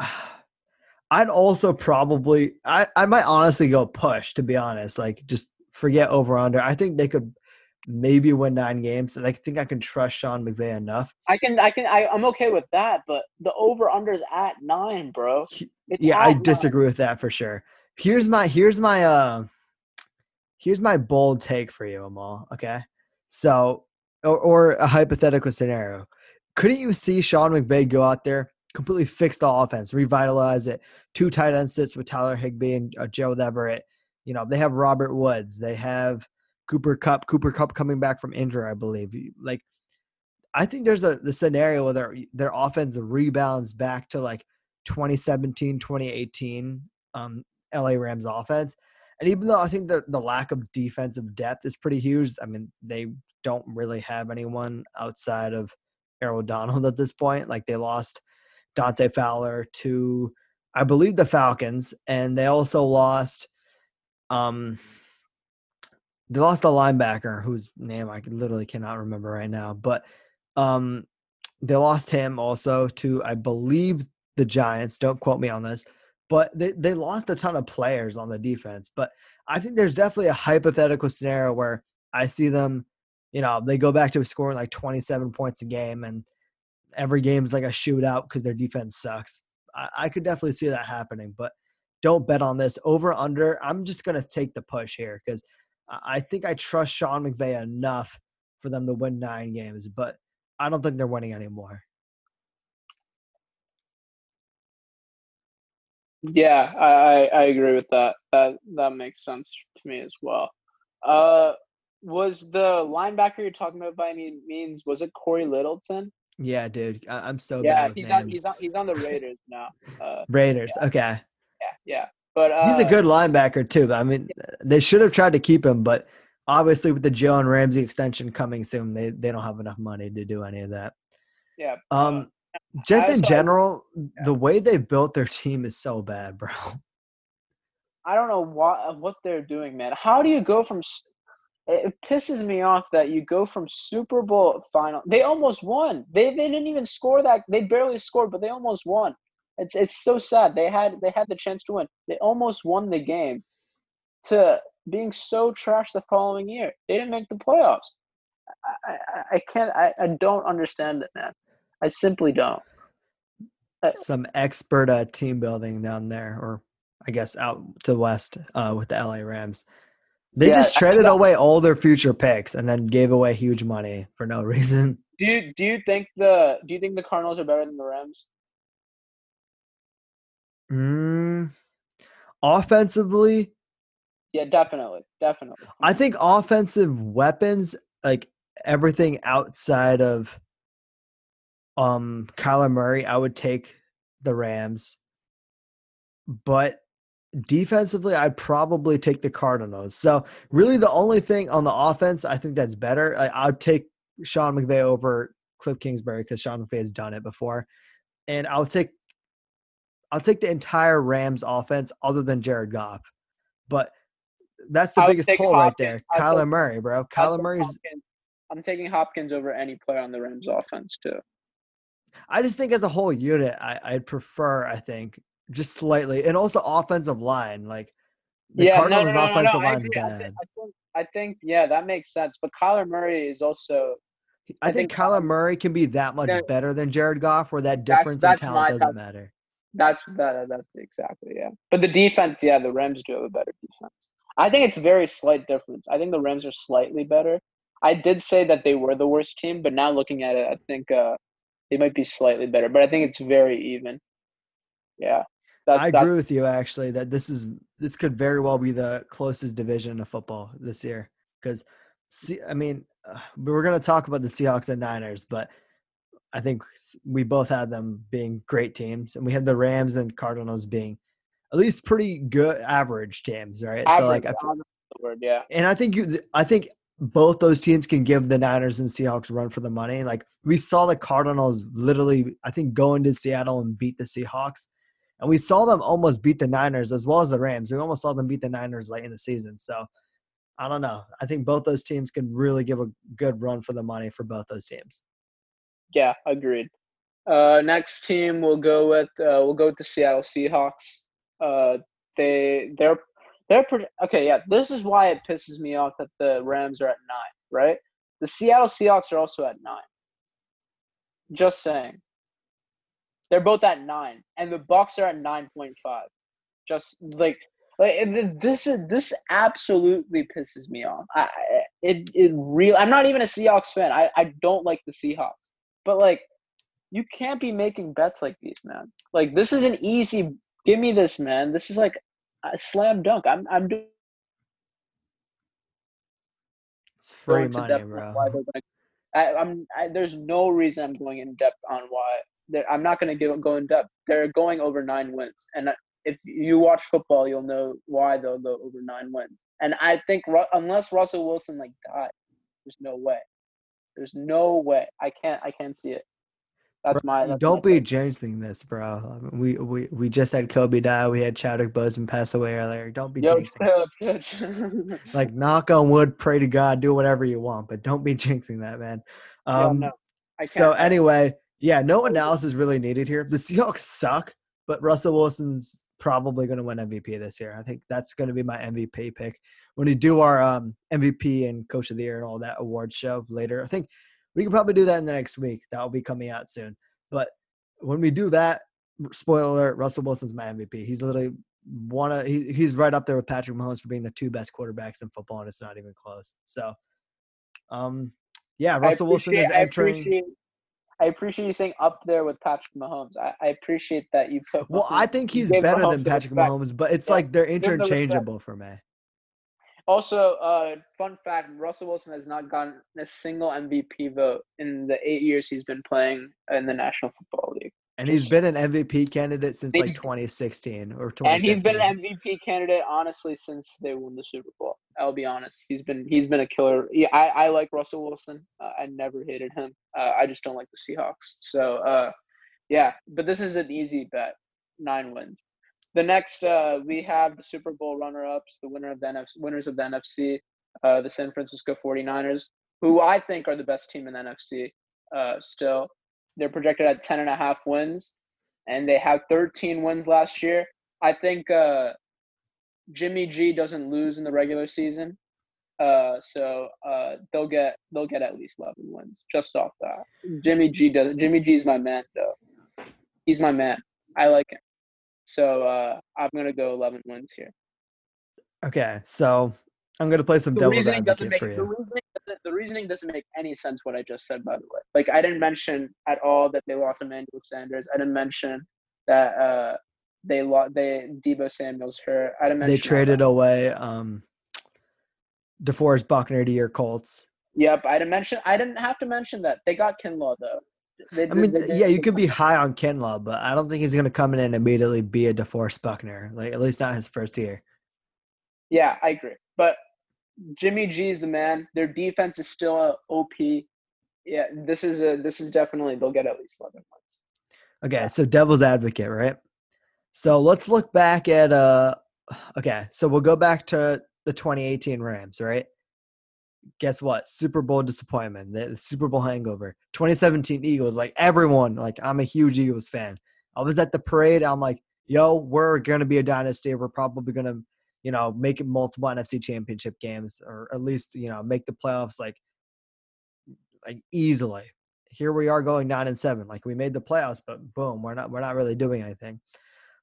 I'd also probably I, I might honestly go push to be honest. Like just forget over under. I think they could maybe win nine games. And I think I can trust Sean McVay enough. I can, I can, I, I'm okay with that. But the over unders at nine, bro. It's yeah, I disagree nine. with that for sure. Here's my, here's my, uh, here's my bold take for you, Amal. Okay, so or, or a hypothetical scenario. Couldn't you see Sean McVay go out there, completely fix the offense, revitalize it? Two tight end sits with Tyler Higbee and uh, Joe Everett. You know, they have Robert Woods. They have Cooper Kupp, Cooper Kupp coming back from injury, I believe. Like, I think there's a the scenario where their their offense rebounds back to like 2017, 2018 um, LA Rams offense. And even though I think the the lack of defensive depth is pretty huge, I mean they don't really have anyone outside of Aaron Donald at this point. Like they lost Dante Fowler to I believe the Falcons, and they also lost um they lost a linebacker whose name I literally cannot remember right now, but um, they lost him also to I believe the Giants. Don't quote me on this, but they they lost a ton of players on the defense. But I think there's definitely a hypothetical scenario where I see them, you know, they go back to scoring like 27 points a game and every game is like a shootout because their defense sucks. I, I could definitely see that happening, but don't bet on this. Over under, I'm just to take the push here because I think I trust Sean McVay enough for them to win nine games, but I don't think they're winning anymore. Yeah, I, I agree with that. That that makes sense to me as well. Uh, was the linebacker you're talking about by any means was it Cory Littleton? Yeah, dude, I, am so yeah, bad. he's names. on he's on he's on the Raiders now. Uh, Raiders, yeah. okay. Yeah, yeah, but uh, he's a good linebacker too. I mean, they should have tried to keep him, but obviously with the Jalen Ramsey extension coming soon, they they don't have enough money to do any of that. Yeah. Um, just in general, the way they built their team is so bad, bro. I don't know what what they're doing, man. How do you go from? It it pisses me off that you go from Super Bowl final. They almost won. They they didn't even score that. They barely scored, but they almost won. It's it's so sad. They had they had the chance to win. They almost won the game. To being so trash the following year, they didn't make the playoffs. I I, I can't. I, I don't understand it, man. I simply don't. Some expert uh, team building down there, or I guess out to the west uh, with the LA Rams. They Yeah, just traded away all their future picks and then gave away huge money for no reason. Do you do you think the do you think the Cardinals are better than the Rams? Mm, offensively, Yeah, definitely, definitely. I think offensive weapons, like everything outside of um Kyler Murray, I would take the Rams. But defensively, I'd probably take the Cardinals. So really the only thing on the offense I think that's better, I, I'd take Sean McVay over Cliff Kingsbury because Sean McVay has done it before. And I'll take I'll take the entire Rams offense other than Jared Goff. But that's the biggest take hole right there. I'd Kyler Murray, bro. Kyler Murray's Hopkins. I'm taking Hopkins over any player on the Rams offense too. I just think as a whole unit, I, I'd prefer, I think, just slightly. And also offensive line. Like the yeah, Cardinals no, no, no, offensive no, I line's agree. I, bad. thi- I think, I think, yeah, that makes sense. But Kyler Murray is also I, I think, think Kyler Murray can be that much better than Jared Goff, where that difference that's in talent doesn't matter. That's that. That's exactly yeah. But the defense, yeah, the Rams do have a better defense. I think it's very slight difference. I think the Rams are slightly better. I did say that they were the worst team, but now looking at it, I think uh, they might be slightly better. But I think it's very even. Yeah, that's, I agree with you actually that this is this could very well be the closest division of football this year because see I mean uh, we're going to talk about the Seahawks and Niners but I think we both had them being great teams and we had the Rams and Cardinals being at least pretty good average teams right so like I average, f- average is the word. Yeah, and I think you I think both those teams can give the Niners and Seahawks a run for the money like we saw the Cardinals literally I think go into Seattle and beat the Seahawks and we saw them almost beat the Niners as well as the Rams. We almost saw them beat the Niners late in the season. So I don't know. I think both those teams can really give a good run for the money for both those teams. Yeah, agreed. Uh, next team we'll go with uh, we'll go with the Seattle Seahawks. Uh, they they're they're pretty okay. Yeah, this is why it pisses me off that the Rams are at nine. Right, the Seattle Seahawks are also at nine. Just saying, they're both at nine, and the Bucks are at nine point five. Just like like this is this absolutely pisses me off. I it it real. I'm not even a Seahawks fan. I I don't like the Seahawks, but like you can't be making bets like these, man. Like this is an easy. Give me this, man. This is like a slam dunk. I'm I'm doing It's free money, bro. why they're gonna- I, I'm I, there's no reason I'm going in depth on why. They're, I'm not going to give go in depth. They're going over nine wins, and uh, if you watch football, you'll know why they'll go over nine wins. And I think unless Russell Wilson like died, there's no way. There's no way. I can't. I can't see it. That's Bro, my. That's don't my be jinxing this, bro. I mean, We we we just had Kobe die. We had Chadwick Boseman pass away earlier. Don't be Yo, jinxing. chill. Like knock on wood, pray to God, do whatever you want, but don't be jinxing that, man. Yeah, Um, no, So anyway, yeah, no analysis really needed here. The Seahawks suck, but Russell Wilson's probably going to win MVP this year. I think that's going to be my MVP pick. When we do our um, MVP and Coach of the Year and all that award show later, I think we can probably do that in the next week. That will be coming out soon. But when we do that, spoiler alert, Russell Wilson's my MVP. He's literally one of he, he's right up there with Patrick Mahomes for being the two best quarterbacks in football, and it's not even close. So, um, yeah, Russell Wilson is entering. I appreciate, I appreciate you saying up there with Patrick Mahomes. I, I appreciate that you put. Well, I think he's better Mahomes than Patrick Mahomes, but it's yeah, like they're interchangeable for me. Also, uh, fun fact: Russell Wilson has not gotten a single MVP vote in the eight years he's been playing in the National Football League. And he's been an MVP candidate since like 2016 or 2015. And he's been an MVP candidate honestly since they won the Super Bowl. I'll be honest. He's been he's been a killer. Yeah, I, I like Russell Wilson. Uh, I never hated him. Uh, I just don't like the Seahawks. So uh, yeah, but this is an easy bet. Nine wins. The next uh, we have the Super Bowl runner-ups, the winner of the NFC, winners of the NFC, uh, the San Francisco 49ers, who I think are the best team in the NFC uh, still. They're projected at 10 and a half wins, and they have 13 wins last year. I think uh, Jimmy G doesn't lose in the regular season, uh, so uh, they'll get they'll get at least 11 wins just off that. Jimmy G does. Jimmy G's my man though. He's my man. I like him. So uh, I'm gonna go 11 wins here. Okay, so I'm gonna play some the devil's advocate make, for you. The reasoning, the reasoning doesn't make any sense. What I just said, by the way, like I didn't mention at all that they lost Emmanuel Sanders. I didn't mention that uh, they lost. They Deebo Samuel's hurt. I didn't. They traded away um, DeForest Buckner to your Colts. Yep, I didn't mention. I didn't have to mention that they got Kinlaw though. They, I mean, they, they, yeah, you could be high on Kinlaw, but I don't think he's going to come in and immediately be a DeForest Buckner. Like at least not his first year. Yeah, I agree. But Jimmy G is the man. Their defense is still a OP. Yeah, this is a this is definitely they'll get at least eleven points. Okay, so devil's advocate, right? So let's look back at uh okay, so we'll go back to the 2018 Rams, right? Guess what? Super Bowl disappointment, the, Super Bowl hangover. 2017 Eagles, like everyone, like I'm a huge Eagles fan. I was at the parade. I'm like, yo, we're gonna be a dynasty. We're probably gonna you know, make it multiple NFC championship games or at least, you know, make the playoffs like like easily. Here we are going nine and seven. Like we made the playoffs, but boom, we're not we're not really doing anything.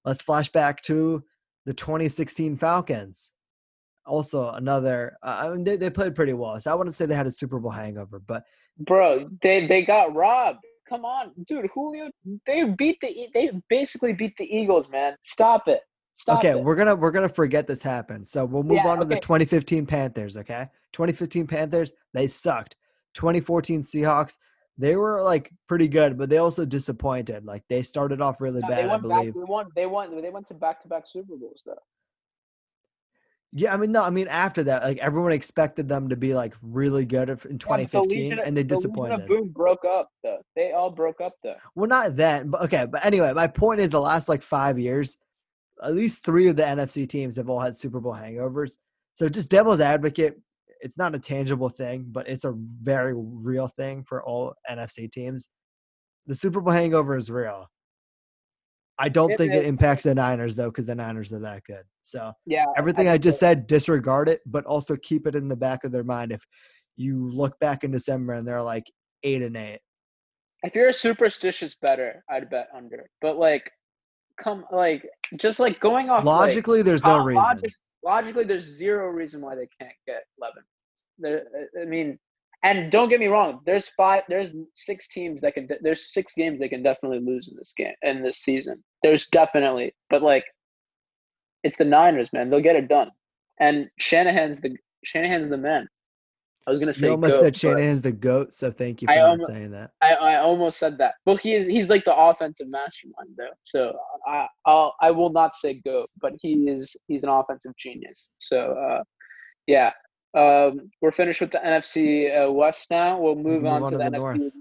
Let's flash back to the 2016 Falcons. Also, another. Uh, I mean, they, they played pretty well. So I wouldn't say they had a Super Bowl hangover, but bro, they they got robbed. Come on, dude, Julio. They beat the. They basically beat the Eagles, man. Stop it. Stop okay, it. we're gonna we're gonna forget this happened. So we'll move yeah, on to okay. the 2015 Panthers. Okay, 2015 Panthers they sucked. 2014 Seahawks they were like pretty good, but they also disappointed. Like they started off really no, bad. I believe back, they won. They won. They went to back to back Super Bowls though. Yeah, I mean, no, I mean after that, like everyone expected them to be like really good in 2015, yeah, the and they disappointed. The Boom broke up though. They all broke up though. Well, not then, but okay. But anyway, my point is the last like five years, at least three of the NFC teams have all had Super Bowl hangovers. So just devil's advocate, it's not a tangible thing, but it's a very real thing for all NFC teams. The Super Bowl hangover is real. I don't it think is. it impacts the Niners though, because the Niners are that good. So yeah, everything I, I just said, disregard it, but also keep it in the back of their mind. If you look back in December and they're like eight and eight. If you're a superstitious better, I'd bet under. But like come like just like going off logically like, there's no uh, reason logic, logically there's zero reason why they can't get 11 there, i mean and don't get me wrong there's five there's six teams that can there's six games they can definitely lose in this game in this season there's definitely but like it's the niners man they'll get it done and shanahan's the shanahan's the man I was gonna say. You almost goat, said Shanahan's the goat, so thank you for almost, saying that. I, I almost said that. Well, he is he's like the offensive mastermind though, so I I'll, I will not say goat, but he is he's an offensive genius. So uh, yeah, um, we're finished with the NFC uh, West now. We'll move, move on, on, to, the, the NFC. North.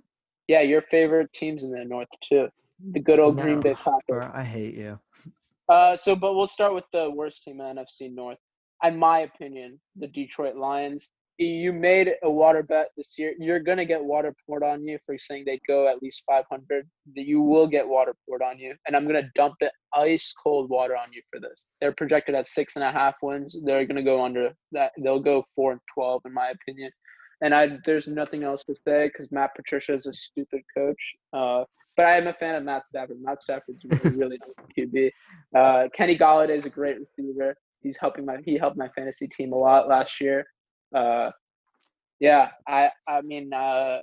Yeah, your favorite teams in the North too. The good old no, Green Bay Packers. I hate you. Uh, so, but we'll start with the worst team in the NFC North. In my opinion, the Detroit Lions you made a water bet this year. You're gonna get water poured on you for saying they'd go at least 500. You will get water poured on you, and I'm gonna dump it ice cold water on you for this. They're projected at six and a half wins. They're gonna go under that. They'll go four and 12 in my opinion. And I there's nothing else to say because Matt Patricia is a stupid coach. Uh, but I am a fan of Matt Stafford. Matt Stafford's really, really nice QB. Uh, Kenny Golladay is a great receiver. He's helping my he helped my fantasy team a lot last year. Uh, yeah, I I mean uh,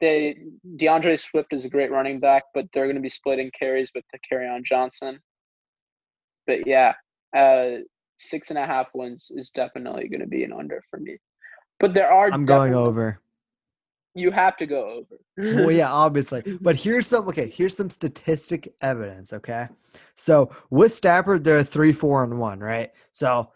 they D'Andre Swift is a great running back, but they're going to be splitting carries with the Kerryon Johnson. But yeah, uh, six and a half wins is definitely going to be an under for me. But there are. I'm going over. You have to go over. well, yeah, obviously. But here's some okay. Here's some statistic evidence. Okay, so with Stafford, they're three, four, and one, right? So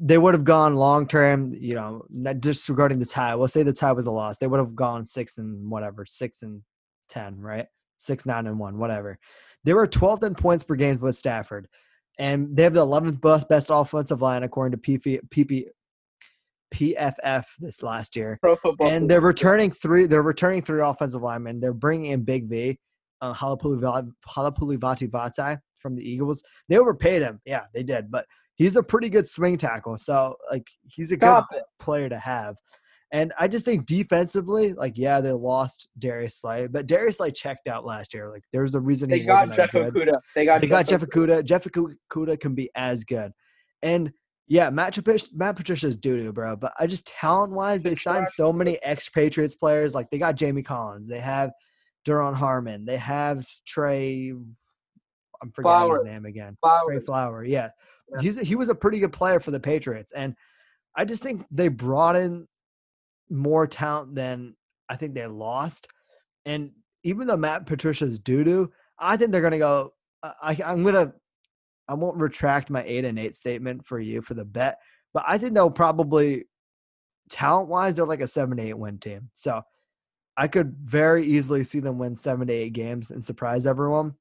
they would have gone long term. You know, disregarding the tie. We'll say the tie was a loss. They would have gone six and whatever, six and ten, right? Six, nine, and one, whatever. They were 12th in points per game with Stafford, and they have the 11th best offensive line according to PP, PP, PFF this last year. and they're returning three. They're returning three offensive linemen. They're bringing in Big V, uh, Halapoulivaati Vaitai from the Eagles. They overpaid him. Yeah, they did, but he's a pretty good swing tackle. So like he's a Stop good it. player to have. And I just think defensively, like yeah, they lost Darius Slay, but Darius Slay checked out last year. Like there's a reason they he got wasn't Jeff Okudah. They got they Jeff got Jeff Okudah. Jeff Okudah can be as good. And yeah, Matt, Patricia, Matt Patricia's doo doo, bro. But I just talent wise, they signed so many ex Patriots players. Like they got Jamie Collins, they have Duron Harmon, they have Trey. I'm forgetting Flower. his name again. Flower. Trey Flower. Yeah, he's he was a pretty good player for the Patriots, and I just think they brought in more talent than I think they lost. And even though Matt Patricia's doo doo, I think they're gonna go. Uh, I, I'm gonna I won't retract my eight and eight statement for you for the bet, but I think they'll probably talent wise, they're like a seven eight win team. So I could very easily see them win seven to eight games and surprise everyone.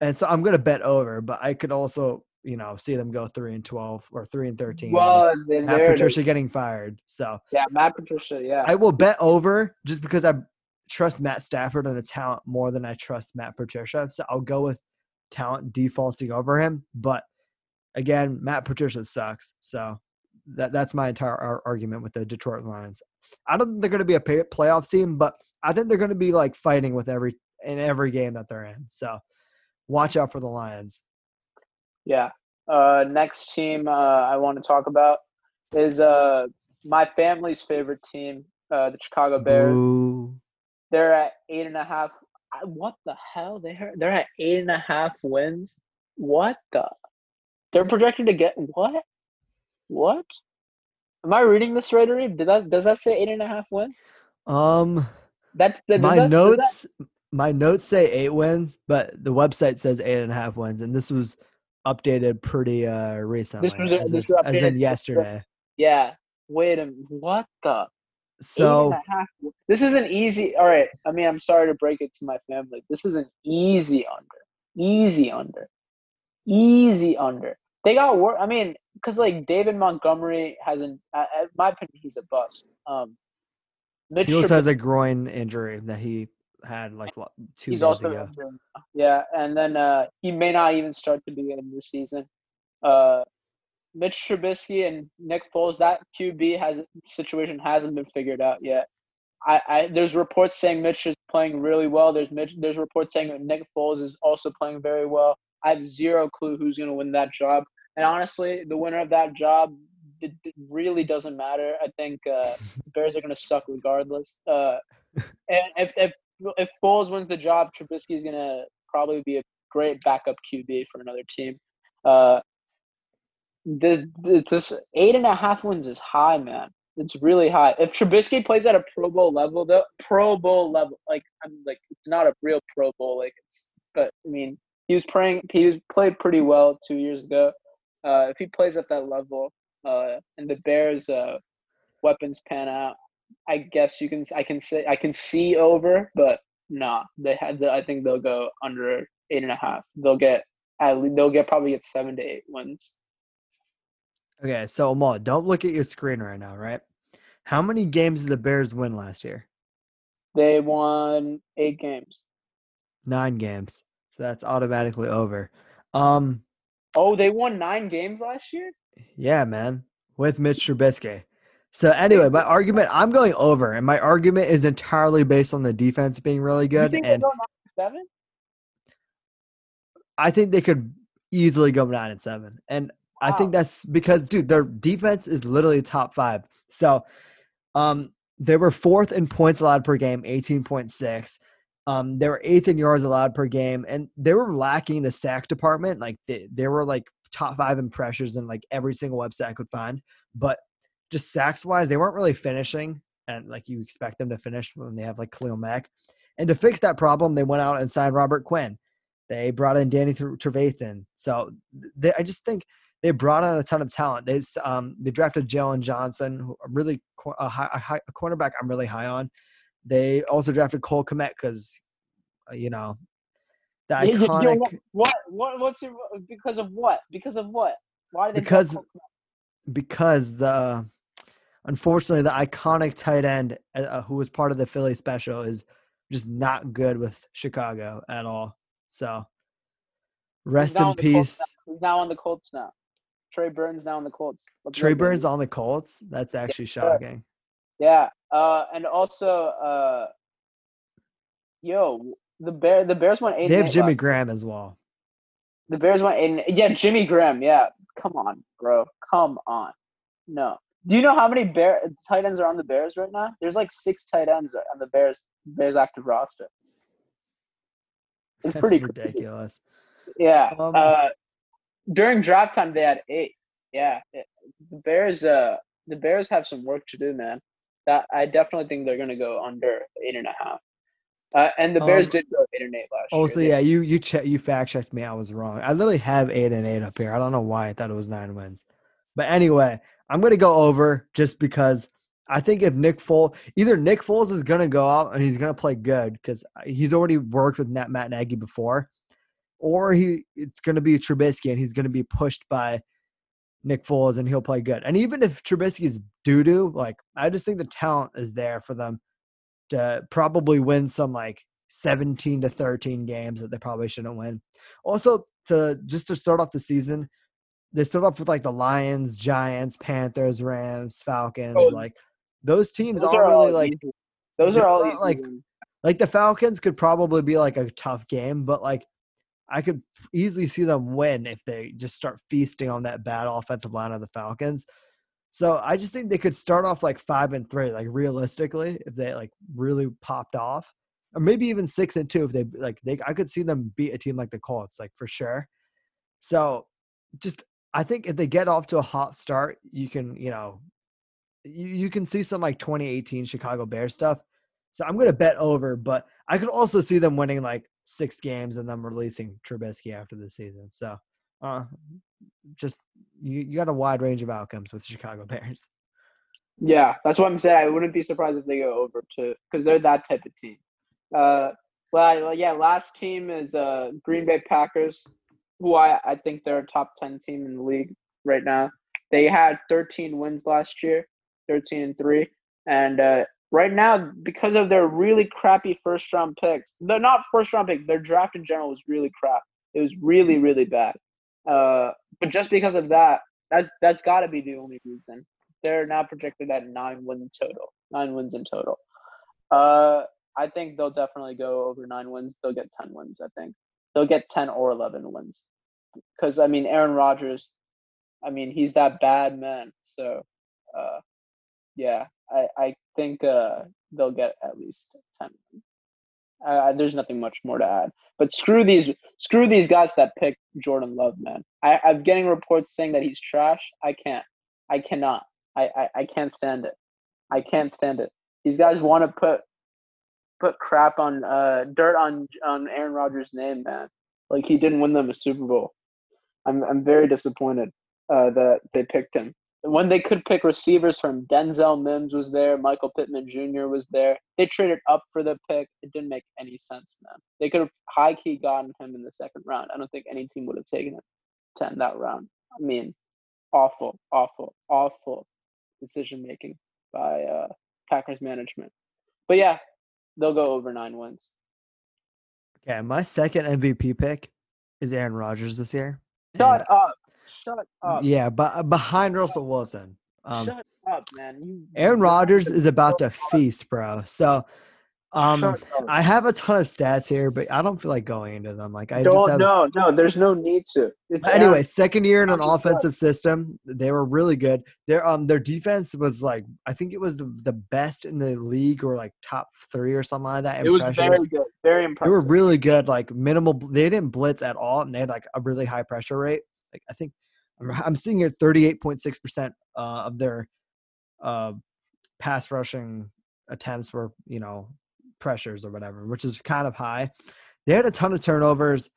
And so I'm gonna bet over, but I could also, you know, see them go three and twelve or three and thirteen. Well, and Matt Patricia getting fired. So yeah, Matt Patricia, yeah. I will bet over just because I trust Matt Stafford and the talent more than I trust Matt Patricia. So I'll go with talent defaulting over him. But again, Matt Patricia sucks. So that that's my entire argument with the Detroit Lions. I don't think they're going to be a pay- playoff team, but I think they're going to be like fighting with every in every game that they're in. So watch out for the Lions. Yeah. Uh, next team uh, I want to talk about is uh, my family's favorite team, uh, the Chicago Bears. Ooh. They're at eight and a half what the hell? They they're at eight and a half wins. What the? They're projected to get what? What? Am I reading this right, Reed? Did that does that say eight and a half wins? Um, that's my that, notes. That... My notes say eight wins, but the website says eight and a half wins, and this was updated pretty uh recently. This was, as, this was as in yesterday. Yeah. Wait a minute. what the so this is an easy. All right. I mean, I'm sorry to break it to my family. This is an easy under, easy under, easy under. They got work. I mean, because like David Montgomery hasn't. Uh, my opinion, he's a bust. Um, Mitch he also has a groin injury that he had like two he's also ago. Yeah, and then uh, he may not even start to be in this season. Uh, Mitch Trubisky and Nick Foles, that QB has situation hasn't been figured out yet. I, I there's reports saying Mitch is playing really well. There's Mitch, there's reports saying that Nick Foles is also playing very well. I have zero clue who's going to win that job. And honestly, the winner of that job it, it really doesn't matter. I think uh, Bears are going to suck regardless. Uh, and if, if if Foles wins the job, Trubisky is to probably be a great backup QB for another team. Uh, the, the this eight and a half wins is high, man. It's really high. If Trubisky plays at a Pro Bowl level, though, Pro Bowl level, like I'm like it's not a real Pro Bowl, like it's. But I mean, he was playing. He was played pretty well two years ago. Uh, if he plays at that level, uh, and the Bears' uh, weapons pan out, I guess you can. I can say I can see over, but nah, they had. The, I think they'll go under eight and a half. They'll get at least, they'll get probably get seven to eight wins. Okay, so Amal, don't look at your screen right now, right? How many games did the Bears win last year? They won eight games. Nine games. So that's automatically over. Um Oh, they won nine games last year? Yeah, man. With Mitch Trubisky. So anyway, my argument I'm going over, and my argument is entirely based on the defense being really good. And they go nine seven? I think they could easily go nine and seven. And I think that's because, dude, their defense is literally top five. So, um, they were fourth in points allowed per game, eighteen point six. Um, they were eighth in yards allowed per game, and they were lacking the sack department. Like they, they were like top five in pressures in like every single website I could find. But just sacks wise, they weren't really finishing, and like you expect them to finish when they have like Khalil Mack. And to fix that problem, they went out and signed Robert Quinn. They brought in Danny Trevathan. So they, I just think they brought in a ton of talent. They um they drafted Jaylon Johnson, who a really a, high, a, high, a cornerback I'm really high on. They also drafted Cole Kmet because uh, you know the Yeah, yeah, yo, iconic what, what? What? What's your, because of what? Because of what? Why did they Because- because the unfortunately the iconic tight end uh, uh, who was part of the Philly special is just not good with Chicago at all. So rest in on the Colts peace. He's now on the Colts now. Trey Burton's now on the Colts. Let's Trey. Burton's on the Colts. That's actually sure. shocking. Yeah. Uh, and also, uh, yo, the Bear, the Bears won eight. They have Jimmy last- Graham as well. The Bears went in. Yeah, Jimmy Graham. Yeah, come on, bro. Come on. No. Do you know how many Bear tight ends are on the Bears right now? There's like six tight ends on the Bears Bears active roster. It's That's pretty crazy. ridiculous. Yeah. Um, uh, during draft time, they had eight. Yeah. the Bears. Uh, the Bears have some work to do, man. That I definitely think they're gonna go under eight and a half. Uh, and the Bears Um, did go eight and eight last Also, year. yeah, you you che- you fact checked me. I was wrong. I literally have eight and eight up here. I don't know why I thought it was nine wins. But anyway, I'm gonna go over just because I think if Nick Foles, either Nick Foles is gonna go out and he's gonna play good because he's already worked with Nat, Matt Nagy before, or he it's gonna be Trubisky and he's gonna be pushed by Nick Foles and he'll play good. And even if Trubisky's doo doo, like I just think the talent is there for them to probably win some like 17 to 13 games that they probably shouldn't win. Also, to just to start off the season, they start off with like the Lions, Giants, Panthers, Rams, Falcons. Oh, like those teams Those aren't are really all like easy. Those they're all easy like- like the Falcons could probably be like a tough game, but like I could easily see them win if they just start feasting on that bad offensive line of the Falcons. So I just think they could start off like five and three, like realistically, if they like really popped off, or maybe even six and two if they like they. I could see them beat a team like the Colts, like for sure. So just I think if they get off to a hot start, you can you know you, you can see some like 2018 Chicago Bears stuff. So I'm going to bet over, but I could also see them winning like six games and then releasing Trubisky after the season. So uh, just you, you got a wide range of outcomes with Chicago Bears. Yeah, that's what I'm saying. I wouldn't be surprised if they go over to because they're that type of team. Uh, well, yeah, last team is uh Green Bay Packers, who I I think they're a top ten team in the league right now. They had 13 wins last year, 13 and three, and uh, right now because of their really crappy first round picks, they're not first round pick. Their draft in general was really crap. It was really really bad. Uh, but just because of that, that's that's got to be the only reason they're now projected at nine wins total. Nine wins in total. Uh, I think they'll definitely go over nine wins. They'll get ten wins. I think they'll get ten or eleven wins. Because I mean, Aaron Rodgers. I mean, he's that bad man. So, uh, yeah, I I think uh they'll get at least ten. wins. Uh, there's nothing much more to add. But screw these screw these guys that pick Jordan Love, man. I, I'm getting reports saying that he's trash. I can't. I cannot. I, I, I can't stand it. I can't stand it. These guys want to put put crap on uh dirt on on Aaron Rodgers' name, man. Like he didn't win them a Super Bowl. I'm I'm very disappointed uh, that they picked him. When they could pick receivers from Denzel Mims was there, Michael Pittman Jr. was there. They traded up for the pick. It didn't make any sense, man. They could have high key gotten him in the second round. I don't think any team would have taken him to end that round. I mean, awful, awful, awful decision making by uh, Packers management. But yeah, they'll go over nine wins. Okay, my second MVP pick is Aaron Rodgers this year. Shut and, up. Shut up. Yeah, but behind Russell Wilson. Um, Shut up, man. You, Aaron Rodgers is about to feast, bro. So um, I have a ton of stats here, but I don't feel like going into them. Like I don't, just have, no, no. There's no need to. It's anyway, second year in an offensive system, they were really good. Their um their defense was like I think it was the, the best in the league or like top three or something like that. It was very good, very impressive. They were really good. Like minimal, they didn't blitz at all, and they had like a really high pressure rate. Like I think I'm, I'm seeing here 38.6 percent uh, of their uh pass rushing attempts were you know pressures or whatever, which is kind of high. They had a ton of turnovers,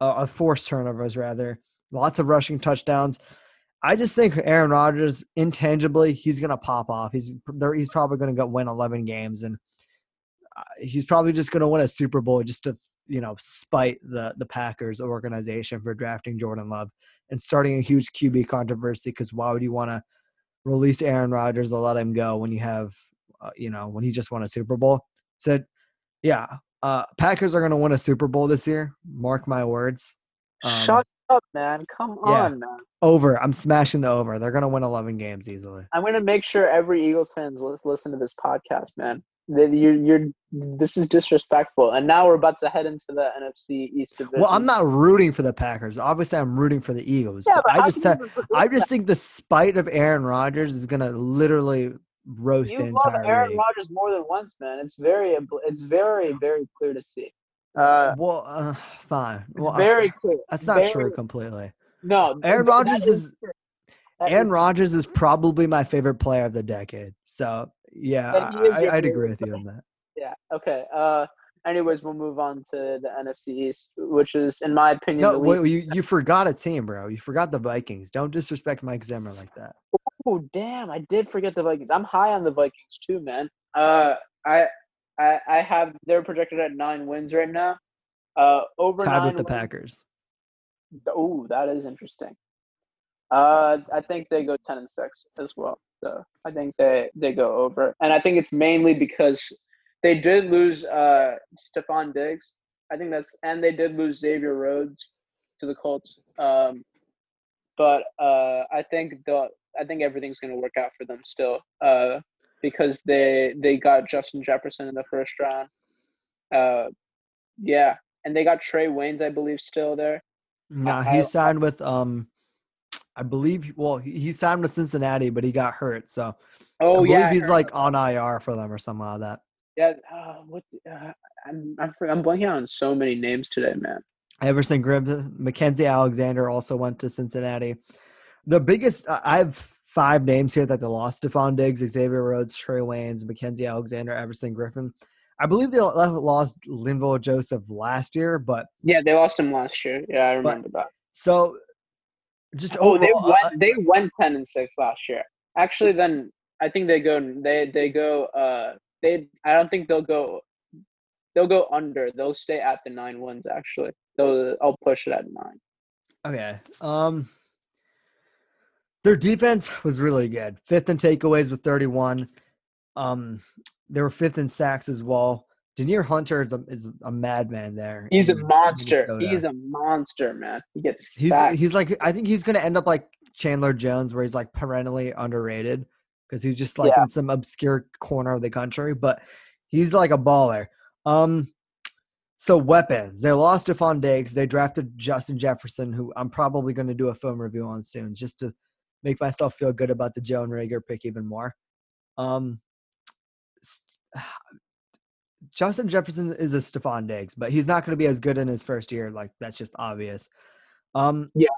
uh, forced turnovers rather, lots of rushing touchdowns. I just think Aaron Rodgers, intangibly, he's going to pop off. He's he's probably going to go win 11 games, and uh, he's probably just going to win a Super Bowl just to you know spite the the Packers organization for drafting Jordan Love and starting a huge QB controversy. Because why would you want to release Aaron Rodgers and let him go when you have uh, you know when he just won a Super Bowl? Said, "Yeah, uh, Packers are going to win a Super Bowl this year. Mark my words." Um, Shut up, man! Come yeah, on, man. Over. I'm smashing the over. They're going to win 11 games easily. I'm going to make sure every Eagles fans listen to this podcast, man. You're, you're, this is disrespectful. And now we're about to head into the NFC East division. Well, I'm not rooting for the Packers. Obviously, I'm rooting for the Eagles. Yeah, but I just, th- I just think the spite of Aaron Rodgers is going to literally roast you love Aaron Rodgers more than once, man. It's very, it's very, very clear to see. Uh, well, uh, fine. Well, very clear. That's not very, true completely. No, Aaron Rodgers is. is Aaron Rodgers is probably my favorite player of the decade. So yeah, I, would agree with you on that. Yeah. Okay. Uh, anyways, we'll move on to the NFC East, which is, in my opinion, no. Wait, you you forgot a team, bro. You forgot the Vikings. Don't disrespect Mike Zimmer like that. Oh damn! I did forget the Vikings. I'm high on the Vikings too, man. Uh, I I I have they're projected at nine wins right now. Uh, over tied with the wins. Packers. Oh, that is interesting. Uh, I think they go ten and six as well. So I think they they go over, and I think it's mainly because they did lose uh Stefon Diggs. I think that's and they did lose Xavier Rhodes to the Colts. Um, but uh, I think the I think everything's going to work out for them still uh, because they they got Justin Jefferson in the first round. Uh, yeah, and they got Trae Waynes, I believe, still there. No, he signed with um, I believe. Well, he, he signed with Cincinnati, but he got hurt, so. Oh I yeah, he's like on IR for them or something like that. Yeah, uh, what? Uh, I'm I'm I'm blanking on so many names today, man. Everson Grimm, Mackensie Alexander also went to Cincinnati. The biggest, I have five names here that they lost: Stefon Diggs, Xavier Rhodes, Trae Waynes, Mackensie Alexander, Everson Griffen. I believe they lost Linval Joseph last year, but yeah, they lost him last year. Yeah, I remember that. So, just oh, overall, they went uh, they went ten and six last year. Actually, then I think they go they they go uh they I don't think they'll go they'll go under. They'll stay at the nine ones actually. They'll I'll push it at nine. Okay. Um their defense was really good. Fifth in takeaways with 31. Um, they were fifth in sacks as well. Danielle Hunter is a, is a madman there. He's a monster. He's a monster, man. He gets he's he's like I think he's gonna end up like Chandler Jones, where he's like perennially underrated because he's just like yeah. in some obscure corner of the country, but he's like a baller. Um, so weapons. They lost Stefon Diggs. They drafted Justin Jefferson, who I'm probably going to do a film review on soon, just to make myself feel good about the Jalen Reagor pick even more. Um, Justin Jefferson is a Stefon Diggs, but he's not going to be as good in his first year. Like that's just obvious. Um, yeah.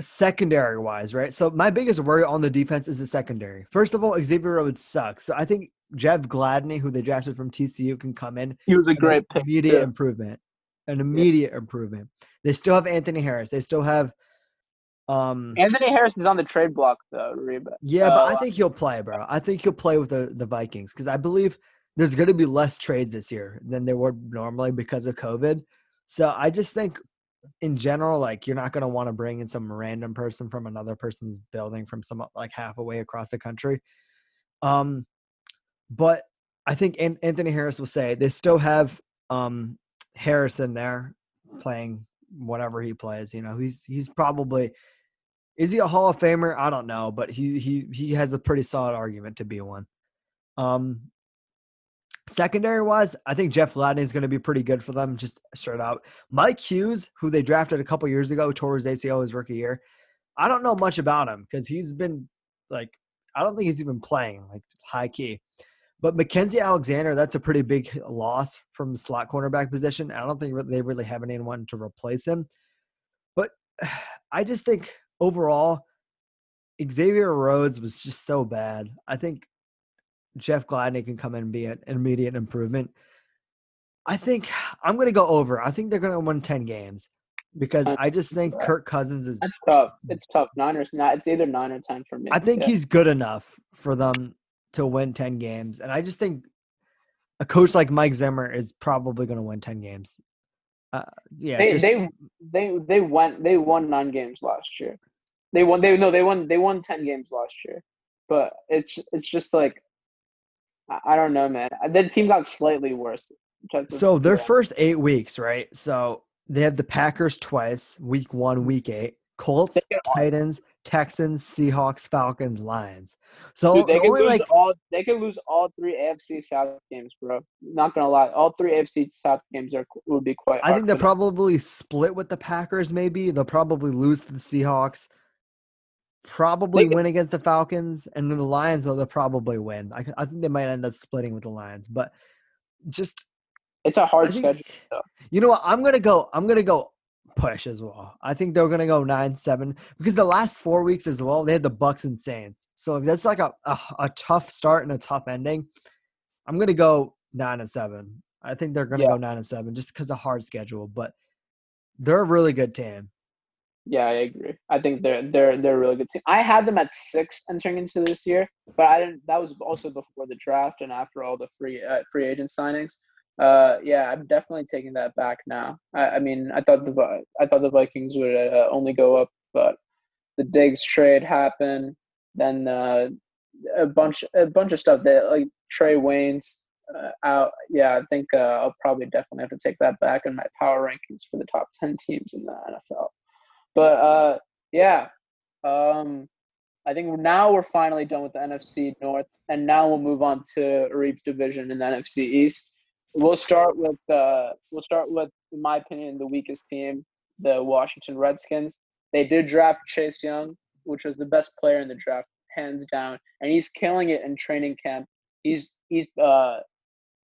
Secondary wise, right? So my biggest worry on the defense is the secondary. First of all, Xavier Rhodes sucks. So I think Jeff Gladney, who they drafted from TCU, can come in. He was a great pick. Immediate improvement. An immediate yeah. improvement. They still have Anthony Harris. They still have um, Anthony Harris is on the trade block though, Reba. Yeah, but I uh, think he'll play, bro. I think he'll play with the, the Vikings because I believe there's going to be less trades this year than there would normally because of COVID. So I just think in general, like you're not gonna want to bring in some random person from another person's building from some like half away across the country. Um, but I think Anthony Harris will say they still have um Harrison there playing whatever he plays. You know, he's he's probably is he a Hall of Famer? I don't know, but he he he has a pretty solid argument to be one. Um, secondary wise, I think Jeff Gladney is going to be pretty good for them, just straight out. Mike Hughes, who they drafted a couple years ago towards ACL his rookie year, I don't know much about him because he's been like I don't think he's even playing like high key. But Mackensie Alexander, that's a pretty big loss from slot cornerback position. I don't think they really have anyone to replace him. But I just think overall, Xavier Rhodes was just so bad. I think Jeff Gladney can come in and be an immediate improvement. I think I'm going to go over. I think they're going to win 10 games because I just think Kirk Cousins is. That's tough. It's tough. Nine or not. It's either nine or 10 for me. I think yeah. he's good enough for them to win 10 games. And I just think a coach like Mike Zimmer is probably going to win 10 games. Uh, yeah, they, just, they they they went they won nine games last year. They won they no they won they won ten games last year, but it's it's just like I don't know, man. Uh, the team got slightly worse. So their first eight weeks, right? So they have the Packers twice, week one, mm-hmm. week eight. Colts, Titans, Texans, Seahawks, Falcons, Lions. So Dude, they can lose like, all they can lose all three AFC South games, bro. Not gonna lie, all three AFC South games are would be quite. I think they'll probably split with the Packers. Maybe they'll probably lose to the Seahawks. Probably win against the Falcons, and then the Lions. Though they'll probably win. I, I think they might end up splitting with the Lions, but just it's a hard think, schedule. Though. You know what? I'm gonna go. I'm gonna go push as well. I think they're gonna go nine seven because the last four weeks as well they had the Bucks and Saints, so that's like a, a, a tough start and a tough ending. I'm gonna go nine and seven. I think they're gonna yeah. go nine and seven just because of hard schedule, but they're a really good team. Yeah, I agree. I think they're they're they're a really good team. I had them at six entering into this year, but I didn't. That was also before the draft and after all the free uh, free agent signings. Uh, yeah, I'm definitely taking that back now. I, I mean, I thought the I thought the Vikings would uh, only go up, but the Diggs trade happened. Then uh, a bunch a bunch of stuff that like Trae Waynes uh, out. Yeah, I think uh, I'll probably definitely have to take that back in my power rankings for the top ten teams in the NFL. But uh, yeah, um, I think now we're finally done with the NFC North, and now we'll move on to Reap's division in the NFC East. We'll start with uh, we'll start with, in my opinion, the weakest team, the Washington Redskins. They did draft Chase Young, which was the best player in the draft, hands down, and he's killing it in training camp. He's he's uh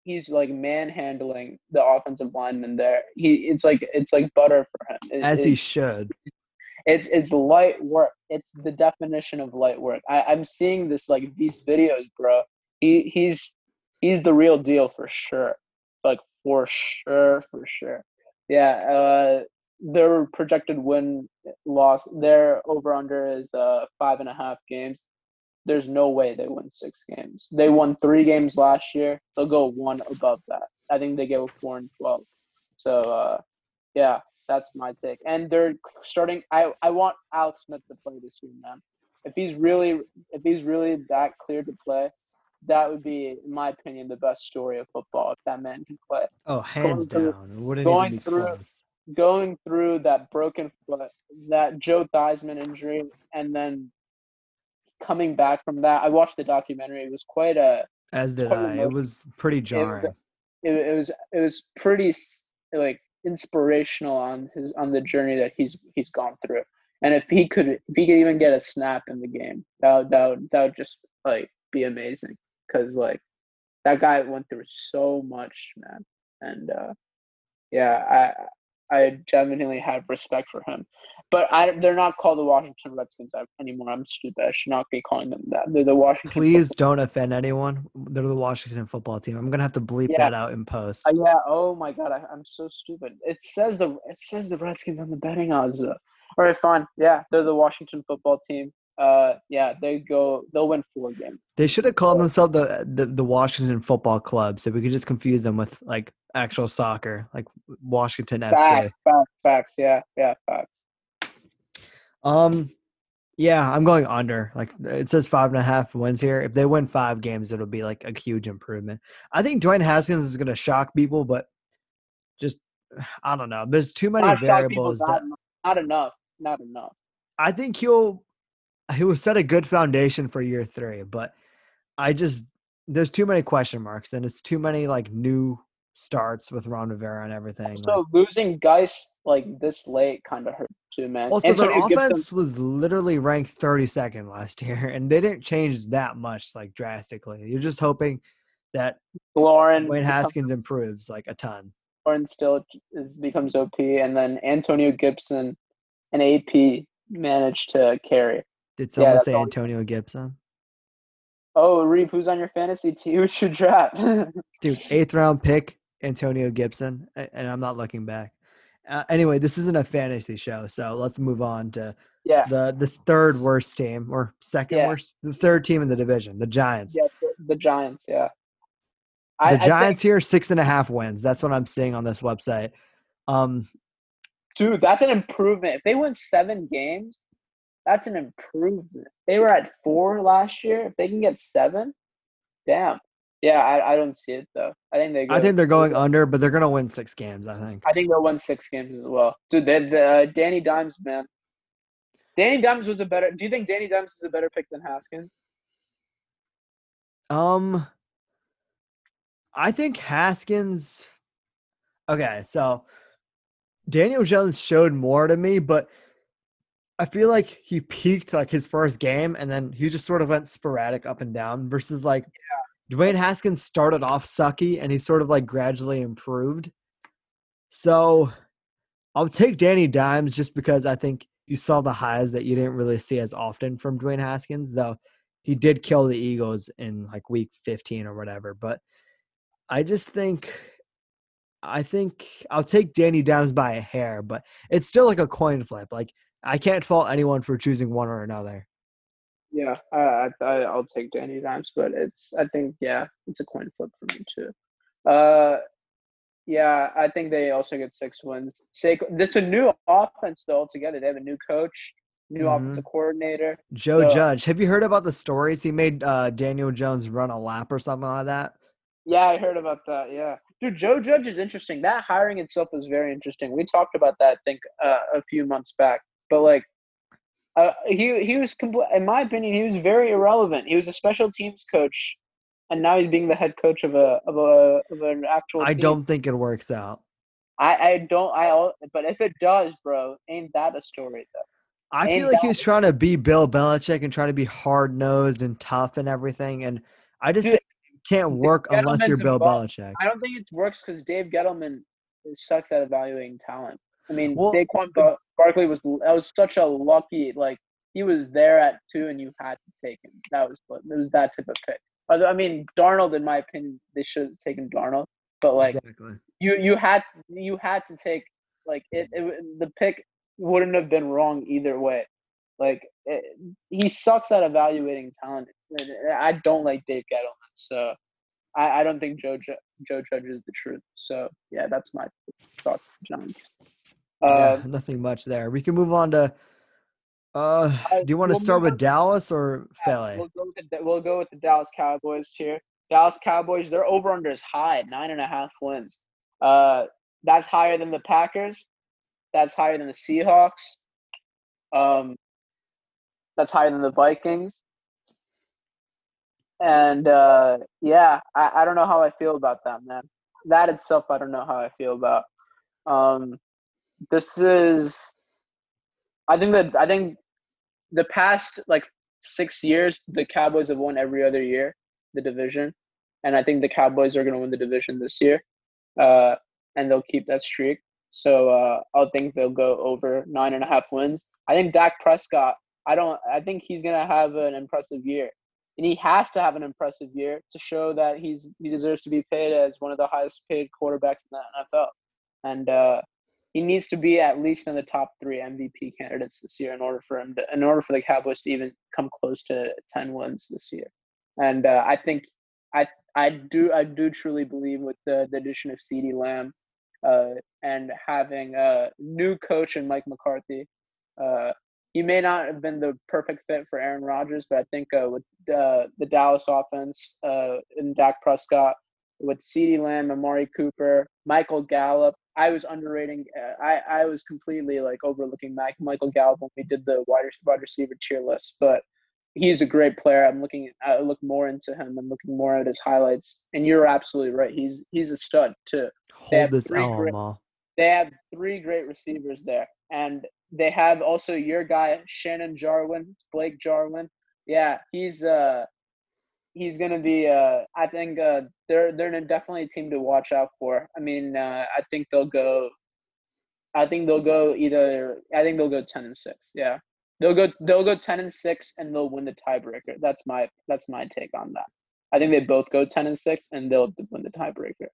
he's like manhandling the offensive lineman there. He it's like it's like butter for him. It, As he should. It's it's light work. It's the definition of light work. I, I'm seeing this like these videos, bro. He he's he's the real deal for sure like for sure, for sure. Yeah, uh, their projected win loss, their over under is uh five and a half games. There's no way they win six games. They won three games last year. They'll go one above that. I think they go four and twelve. So uh, yeah, that's my take. And they're starting. I I want Alex Smith to play this year, man. If he's really if he's really that clear to play, that would be, in my opinion, the best story of football if that man can play. Oh, hands going down. Through, going through close. going through that broken foot, that Joe Theismann injury, and then coming back from that. I watched the documentary. It was quite a as did I. It was pretty jarring. It, it, it was it was pretty like inspirational on his on the journey that he's he's gone through. And if he could if he could even get a snap in the game, that would, that would, that would just like be amazing because like that guy went through so much, man. And uh, yeah, I genuinely have respect for him. But I, they're not called the Washington Redskins anymore. I'm stupid. I should not be calling them that. They're the Washington. Please football. don't offend anyone. They're the Washington football team. I'm gonna have to bleep yeah. that out in post. Uh, yeah. Oh my god, I, am so stupid. It says the it says the Redskins on the betting odds though. All right, fine. Yeah, they're the Washington football team. Uh, yeah, they go. They'll win four games. They should have called themselves the, the the Washington Football Club, so we could just confuse them with like actual soccer, like Washington Facts, FC. facts, facts. Yeah, yeah, facts. Um, yeah, I'm going under. Like it says five and a half wins here. If they win five games, it'll be like a huge improvement. I think Dwayne Haskins is going to shock people, but just I don't know. There's too many Not people, variables. not, That, not enough. Not enough. I think he'll he will set a good foundation for year three, but I just there's too many question marks and it's too many like new starts with Ron Rivera and everything. So like- losing Guice like this late kind of hurt too, man. also, their offense was literally ranked 32nd last year, and they didn't change that much, like drastically. You're just hoping that Lauren, Wayne Haskins improves like a ton. Lauren still is, becomes OP, and then Antonio Gibson and AP managed to carry. Did someone that's say all- Antonio Gibson? Oh, Reeve, who's on your fantasy team? Who should draft? Dude, eighth round pick, Antonio Gibson, and I'm not looking back. Uh, anyway, this isn't a fantasy show, so let's move on to yeah, the the third worst team or second Yeah. worst, the third team in the division, the Giants. yeah, the, the Giants. Yeah, The I, think- Giants here six and a half wins. That's what I'm seeing on this website. Um, dude, that's an improvement. If they win seven games, that's an improvement. They were at four last year. If they can get seven, damn. Yeah, I, I don't see it though. I think they. I think they're going under, but they're gonna win six games. I think. I think they'll win six games as well. Dude, the, the uh, Danny Dimes, man. Danny Dimes was a better. Do you think Danny Dimes is a better pick than Haskins? Um, I think Haskins. Okay, so Daniel Jones showed more to me, but I feel like he peaked like his first game, and then he just sort of went sporadic up and down. Versus like Dwayne Haskins started off sucky, and he sort of like gradually improved. So I'll take Danny Dimes just because I think you saw the highs that you didn't really see as often from Dwayne Haskins, though he did kill the Eagles in like week 15 or whatever. But I just think I think I'll take Danny Dimes by a hair, but it's still like a coin flip. Like I can't fault anyone for choosing one or another. Yeah, I, I I'll take Danny Dimes, but it's I think yeah, it's a coin flip for me too. Uh, yeah, I think they also get six wins. Saquon, it's a new offense though altogether. They have a new coach, new Mhm. offensive coordinator. Joe So- Judge, have you heard about the stories he made uh, Daniel Jones run a lap or something like that? Yeah, I heard about that. Yeah, dude, Joe Judge is interesting. That hiring itself is very interesting. We talked about that, I think, uh, a few months back. But like, uh, he he was compl- in my opinion, he was very irrelevant. He was a special teams coach, and now he's being the head coach of a of a of an actual. I team. don't think it works out. I I don't. I. But if it does, bro, ain't that a story though? I Ain't feel like that- he's trying to be Bill Belichick and trying to be hard nosed and tough and everything. And I just Dude, can't work unless you're Bill involved. Belichick. I don't think it works because Dave Gettleman sucks at evaluating talent. I mean, Well, Saquon Bar- Barkley was that was such a lucky like he was there at two and you had to take him. That was it was that type of pick. Although, I mean, Darnold, in my opinion, they should have taken Darnold, but like exactly. you you had you had to take like it, it the pick wouldn't have been wrong either way. Like it, he sucks at evaluating talent. and eh, I don't like Dave Gettleman, so I, I don't think Joe Joe Judge is the truth. So yeah, that's my thoughts, John. Uh, yeah, nothing much there. We can move on to. Uh, do you want to we'll start with Dallas or Philly? We'll go, with the, we'll go with the Dallas Cowboys here. Dallas Cowboys, their over under is high, nine and a half wins. Uh, that's higher than the Packers. That's higher than the Seahawks. Um, that's higher than the Vikings. And uh, yeah, I, I don't know how I feel about that, man. That itself, I don't know how I feel about. Um, this is, I think that I think the past like six years, the Cowboys have won every other year the division, and I think the Cowboys are going to win the division this year, uh, and they'll keep that streak. So uh, I think they'll go over nine and a half wins. I think Dak Prescott. I don't. I think he's going to have an impressive year, and he has to have an impressive year to show that he's he deserves to be paid as one of the highest paid quarterbacks in the NFL. And uh, he needs to be at least in the top three MVP candidates this year in order for him to, in order for the Cowboys to even come close to ten wins this year. And uh, I think I I do I do truly believe with the, the addition of CeeDee Lamb uh, and having a new coach in Mike McCarthy. Uh, he may not have been the perfect fit for Aaron Rodgers, but I think uh, with the Dallas offense uh, and Dak Prescott, with CeeDee Lamb, Amari Cooper, Michael Gallup, I was underrating. Uh, I I was completely like overlooking Mike, Michael Gallup when we did the wide wide receiver tier list, but he's a great player. I'm looking. I look more into him. I'm looking more at his highlights. And you're absolutely right. He's he's a stud too. Hold this L, great, They have three great receivers there, and they have also your guy Shannon Jarwin, Blake Jarwin. Yeah, he's uh he's gonna be uh I think uh they're they're definitely a team to watch out for. I mean uh I think they'll go I think they'll go either I think they'll go ten and six. Yeah. They'll go they'll go ten and six and they'll win the tiebreaker. That's my that's my take on that. I think they both go ten and six and they'll win the tiebreaker.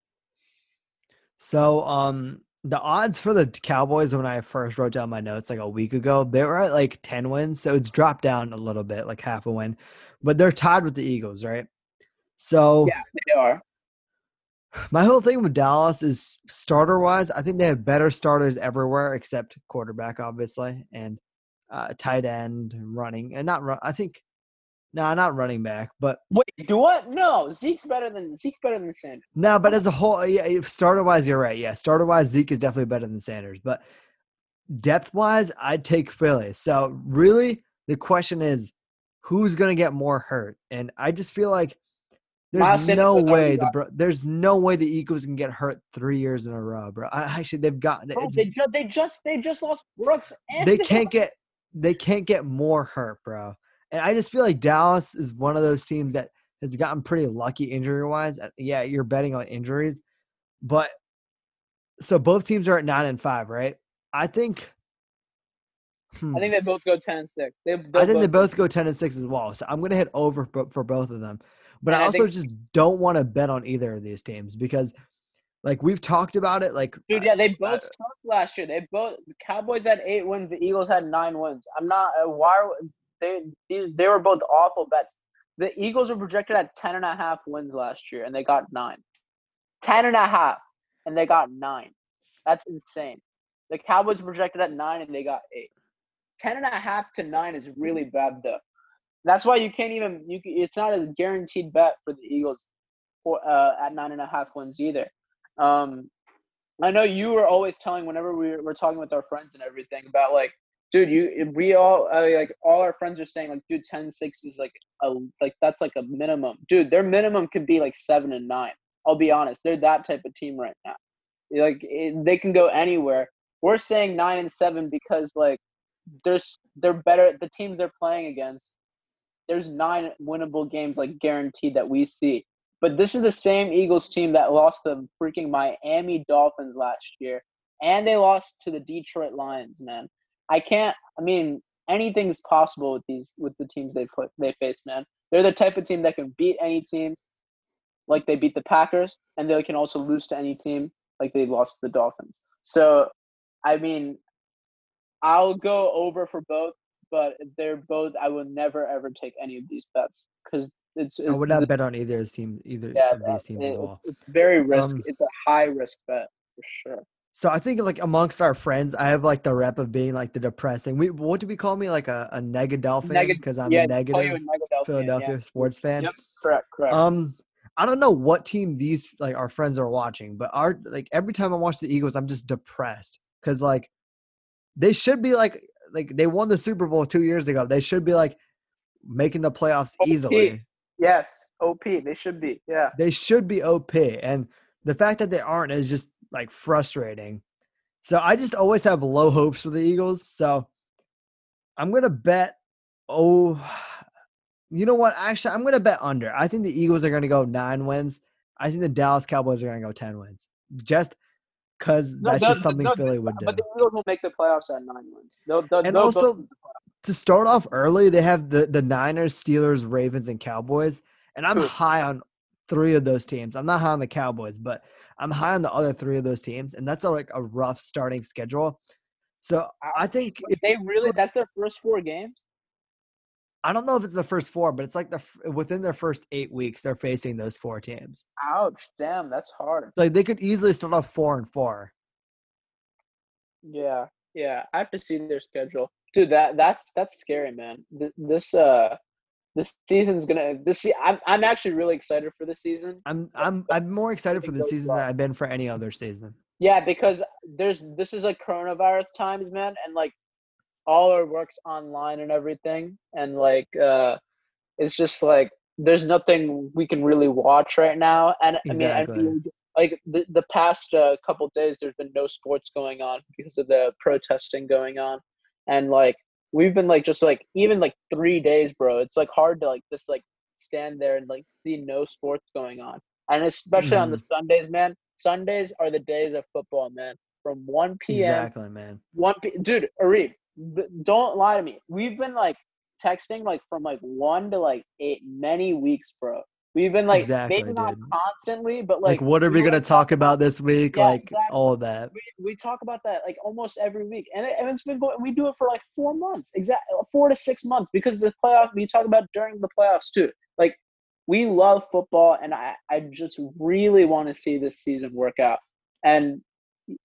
So um the odds for the Cowboys when I first wrote down my notes like a week ago, they were at like 10 wins. So it's dropped down a little bit, like half a win. But they're tied with the Eagles, right? So Yeah, they are. My whole thing with Dallas is starter wise, I think they have better starters everywhere except quarterback, obviously, and uh, tight end, running, and not run. I think, nah, not running back, but wait, do what? No, Zeke's better than Zeke's better than Sanders. No, but as a whole, yeah, starter wise, you're right. Yeah, starter wise, Zeke is definitely better than Sanders, but depth wise, I'd take Philly. So really, the question is, who's going to get more hurt? And I just feel like there's no way the bro, there's no way the Eagles can get hurt three years in a row, bro. I, actually, they've got. Bro, they just they just they just lost Brooks. they can't get they can't get more hurt, bro. And I just feel like Dallas is one of those teams that has gotten pretty lucky injury wise. Yeah, you're betting on injuries, but so both teams are at nine and five, right? I think. Hmm. I think they both go ten and six. They, I think both they both go ten and six as well. So I'm gonna hit over for both of them, but and I also I think, just don't want to bet on either of these teams because like we've talked about it. Like, dude, yeah, they both uh, last year. They both the Cowboys had eight wins. The Eagles had nine wins. I'm not. Uh, why they these they were both awful bets. The Eagles were projected at ten and a half wins last year, and they got nine. Ten and a half, and they got nine. That's insane. The Cowboys projected at nine, and they got eight. Ten and a half to nine is really bad though. That's why you can't even you. It's not a guaranteed bet for the Eagles, for, uh, at nine and a half wins either. Um, I know you were always telling whenever we were talking with our friends and everything about like, dude, you we all uh, like all our friends are saying like, dude, 10 6 is like a like that's like a minimum. Dude, their minimum could be like seven and nine. I'll be honest, they're that type of team right now. Like it, they can go anywhere. We're saying nine and seven because like there's they're better the teams they're playing against. There's nine winnable games like guaranteed that we see. But this is the same Eagles team that lost the freaking Miami Dolphins last year, and they lost to the Detroit Lions. Man, I can't. I mean, anything's possible with these with the teams they put they face. Man, they're the type of team that can beat any team, like they beat the Packers, and they can also lose to any team, like they lost to the Dolphins. So, I mean, I'll go over for both, but they're both. I will never ever take any of these bets because it's, it's, I would not bet on either team, either yeah, of these teams it, as well. It's very risk. Um, it's a high risk bet for sure. So I think like amongst our friends, I have like the rep of being like the depressing. We what do we call me like a, a negadelphin because I'm yeah, a negative a Philadelphia yeah. sports fan. Yep, correct, correct. Um, I don't know what team these like our friends are watching, but our like every time I watch the Eagles, I'm just depressed because like they should be like like they won the Super Bowl two years ago. They should be like making the playoffs oh, easily. Yes, OP. They should be. Yeah. They should be OP. And the fact that they aren't is just like frustrating. So I just always have low hopes for the Eagles. So I'm to bet, oh, you know what? Actually, I'm to bet under. I think the Eagles are to go nine wins. I think the Dallas Cowboys are to go 10 wins. Just because no, that's just something no, Philly would do. But the Eagles will make the playoffs at nine wins. They'll, they'll, and also, to start off early, they have the the Niners, Steelers, Ravens, and Cowboys, and I'm high on three of those teams. I'm not high on the Cowboys, but I'm high on the other three of those teams, and that's a, like a rough starting schedule. So I think if they really that's their first four games. I don't know if it's the first four, but it's like the within their first eight weeks they're facing those four teams. Ouch! Damn, that's hard. Like they could easily start off four and four. Yeah, yeah. I have to see their schedule, dude. That that's that's scary, man. This uh, this season's gonna. This I'm I'm actually really excited for this season. I'm I'm I'm more excited for the season well. than I've been for any other season. Yeah, because there's this is like coronavirus times, man, and like all our work's online and everything, and like uh, it's just like there's nothing we can really watch right now. And exactly. I mean, I like the the past uh, couple days, there's been no sports going on because of the protesting going on, and like we've been like just like even like three days, bro. It's like hard to like just like stand there and like see no sports going on, and especially mm-hmm. on the mm-hmm. Sundays, man. Sundays are the days of football, man. From 1 p.m. Exactly, man. 1 p. Dude, Arif, don't lie to me. We've been like texting like from like one to like eight many weeks, bro. We've been like exactly, maybe not constantly, but like, like what are we gonna talk about this week? Yeah, like exactly. all of that. We, we talk about that like almost every week, and, it, and it's been going. We do it for like four months, exactly four to six months, because the playoff. We talk about during the playoffs too. Like we love football, and I I just really want to see this season work out. And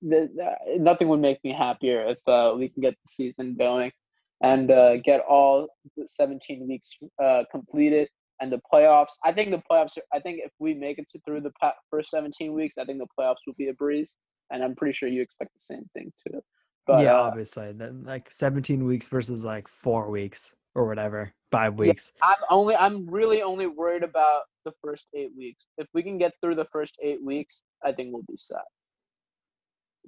the, the, nothing would make me happier if uh, we can get the season going and uh, get all 17 weeks uh, completed and the playoffs. I think the playoffs. I think if we make it to through the first 17 weeks, I think the playoffs will be a breeze, and I'm pretty sure you expect the same thing too. But yeah, uh, obviously, then like 17 weeks versus like four weeks or whatever, five weeks. Yeah, I'm only. I'm really only worried about the first eight weeks. If we can get through the first eight weeks, I think we'll be set.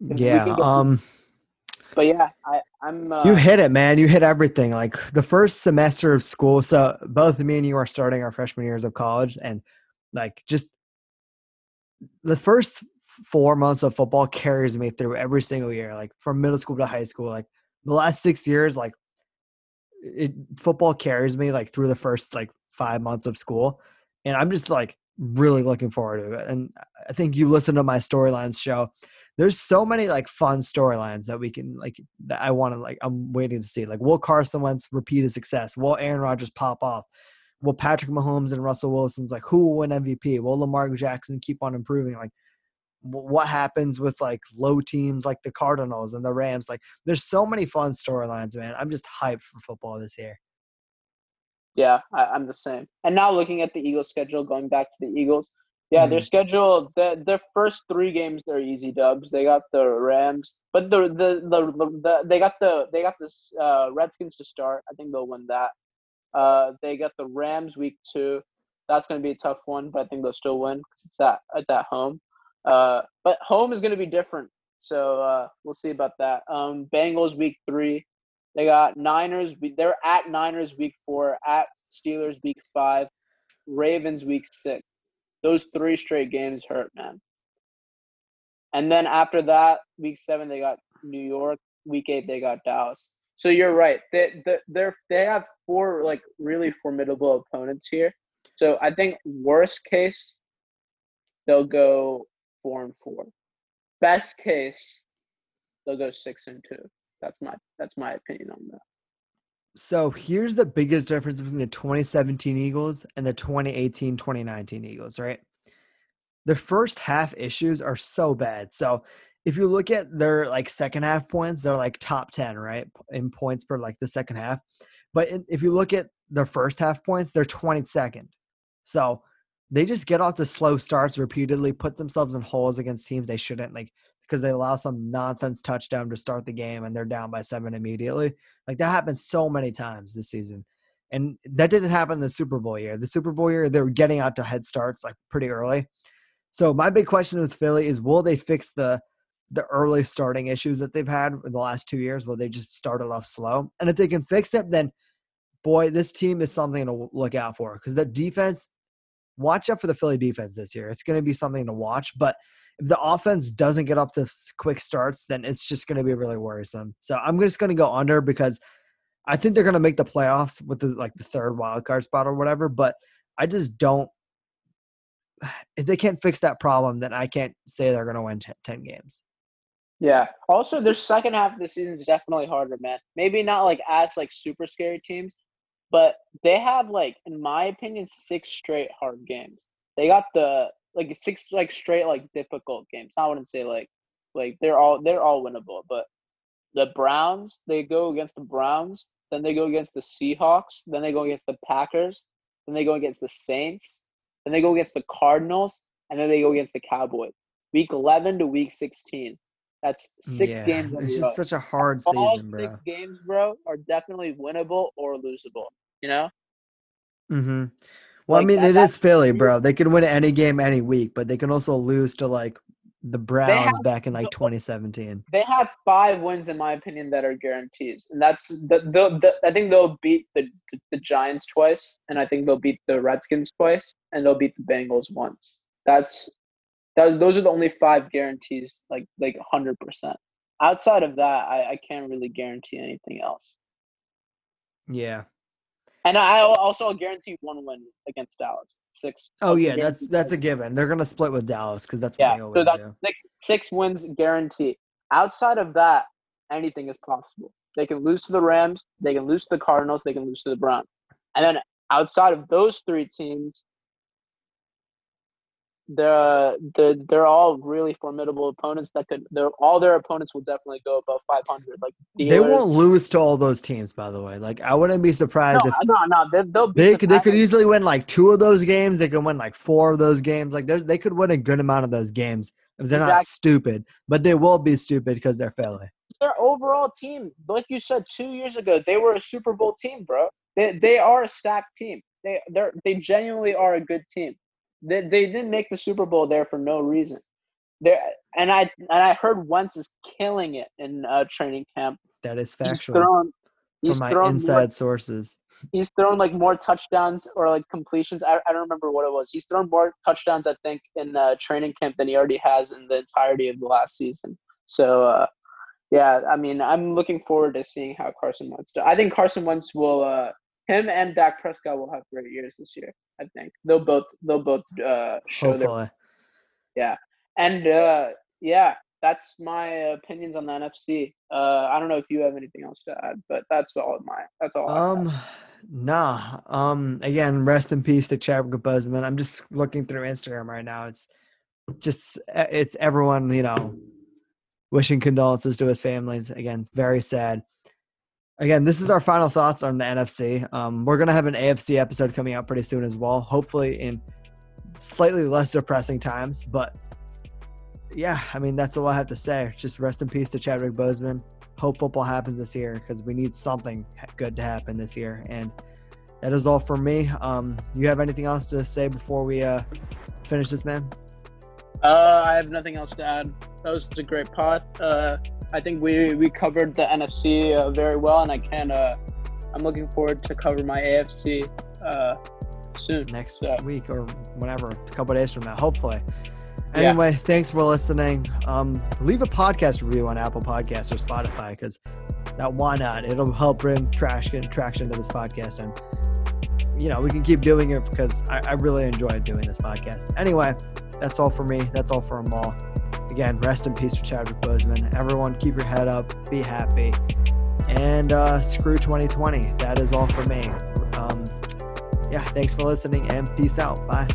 If yeah. Um. But yeah, I, I'm. Uh, you hit it, man. You hit everything. Like the first semester of school. So both me and you are starting our freshman years of college, and like just the first four months of football carries me through every single year, like from middle school to high school. Like the last six years, like it football carries me like through the first like five months of school, and I'm just like really looking forward to it. And I think you listen to my storylines show there's so many like fun storylines that we can like that I want to like I'm waiting to see. Like will Carson Wentz repeat his success? Will Aaron Rodgers pop off? Will Patrick Mahomes and Russell Wilson's like who will win MVP? Will Lamar Jackson keep on improving? Like what happens with like low teams like the Cardinals and the Rams? Like there's so many fun storylines, man. I'm just hyped for football this year. Yeah, I, am the same. And now looking at the Eagles schedule, going back to the Eagles, yeah, mm-hmm. their schedule, the, their first three games they're easy dubs. They got the Rams, but the the the, the, the they got the they got the uh, Redskins to start. I think they'll win that. Uh, they got the Rams week two. That's going to be a tough one, but I think they'll still win because it's at it's at home. Uh, but home is going to be different, so uh, we'll see about that. Um, Bengals week three. They got Niners. They're at Niners week four. At Steelers week five. Ravens week six those three straight games hurt, man. And then after that, week seven they got New York. Week eight they got Dallas. So you're right. They they they have four like really formidable opponents here. So I think worst case they'll go four and four. Best case they'll go six and two. That's my that's my opinion on that. So here's the biggest difference between the 2017 Eagles and the 2018 2019 Eagles, right? The first half issues are so bad. So if you look at their like second half points, they're like top 10, right? In points for like the second half. But if you look at their first half points, they're 22nd. So they just get off to slow starts repeatedly, put themselves in holes against teams they shouldn't. Like because they allow some nonsense touchdown to start the game and they're down by seven immediately. Like that happened so many times this season. And that didn't happen the Super Bowl year. The Super Bowl year, they were getting out to head starts like pretty early. So my big question with Philly is will they fix the the early starting issues that they've had in the last two years? Will they just started off slow? And if they can fix it, then boy, this team is something to look out for because the defense, watch out for the Philly defense this year. It's going to be something to watch. But the offense doesn't get up to quick starts, then it's just going to be really worrisome. So I'm just going to go under because I think they're going to make the playoffs with the like the third wild card spot or whatever. But I just don't. if they can't fix that problem, then I can't say they're going to win 10, 10 games. Yeah. Also, their second half of the season is definitely harder, man. Maybe not like as like super scary teams, but they have like, in my opinion, six straight hard games. They got the like six like straight like difficult games. I wouldn't say like like they're all they're all winnable, but the Browns they go against the Browns, then they go against the Seahawks, then they go against the Packers, then they go against the Saints, then they go against the Cardinals, and then they go against the Cowboys. Week eleven to week sixteen. That's six yeah, games. It's just such a hard season. All season, six bro. games, bro, are definitely winnable or losable. You know? Mm-hmm. Well, Like, I mean, that- it Philly, bro. They can win any game any week, but they can also lose to like the Browns back in like 2017. They have five wins, in my opinion, that are guarantees, and that's the, the, the I think they'll beat the, the the Giants twice, and I think they'll beat the Redskins twice, and they'll beat the Bengals once. That's that. Those are the only five guarantees, like like hundred percent. Outside of that, I, I can't really guarantee anything else. Yeah. And I al- also guarantee one win against Dallas. Six. Oh yeah, that's that's a given. They're gonna split with Dallas because that's what yeah. they So always that's do. six six wins guarantee. Outside of that, anything is possible. They can lose to the Rams, they can lose to the Cardinals, they can lose to the Browns. And then outside of those three teams, the the they're all really formidable opponents that could they're all their opponents will definitely go above 500 like They won't lose to all those teams, by the way. Like I wouldn't be surprised no, if no no they, they'll they could they could easily win like two of those games. They can win like four of those games. Like there's they could win a good amount of those games if they're not stupid. But they will be stupid because they're failing their overall team, like you said two years ago, they were a Super Bowl team, bro. They they are a stacked team. They they they genuinely are a good team. They they didn't make the Super Bowl there for no reason. There and I and I heard Wentz is killing it in uh, training camp. That is He's factual thrown. from He's my thrown inside more, sources. He's thrown like more touchdowns or like completions. I, I don't remember what it was. He's thrown more touchdowns, I think, in uh, training camp than he already has in the entirety of the last season. So uh, yeah, I mean, I'm looking forward to seeing how Carson Wentz does. I think Carson Wentz will, uh, him and Dak Prescott will have great years this year. I think they'll both they'll both uh, show their Hopefully. and uh, yeah, that's my opinions on the NFC. Uh, I don't know if you have anything else to add, but that's all my that's all. I. Um, nah. Um, again, rest in peace to Chadwick Boseman. I'm just looking through Instagram right now. It's just it's everyone you know wishing condolences to his families. Again, very sad. Again, this is our final thoughts on the NFC. Um, we're gonna have an AFC episode coming out pretty soon as well. Hopefully in slightly less depressing times, but yeah, I mean that's all I have to say. Just rest in peace to Chadwick Boseman hope football happens this year because we need something good to happen this year. And that is all for me. Um, you have anything else to say before we uh, finish this, man? Uh, I have nothing else to add. That was a great pod. Uh, I think we we covered the NFC uh, very well, and I can. Uh, I'm looking forward to cover my AFC uh, soon. Next So- week or whenever, a couple days from now, hopefully. Yeah. Anyway, thanks for listening. Um, leave a podcast review on Apple Podcasts or Spotify because that why not? It'll help bring traction traction to this podcast, and you know we can keep doing it because I, I really enjoy doing this podcast. Anyway, that's all for me. That's all for them all. Again, rest in peace for Chadwick Boseman. Everyone, keep your head up, be happy, and uh, screw 2020. That is all for me. Um, yeah, thanks for listening and peace out. Bye.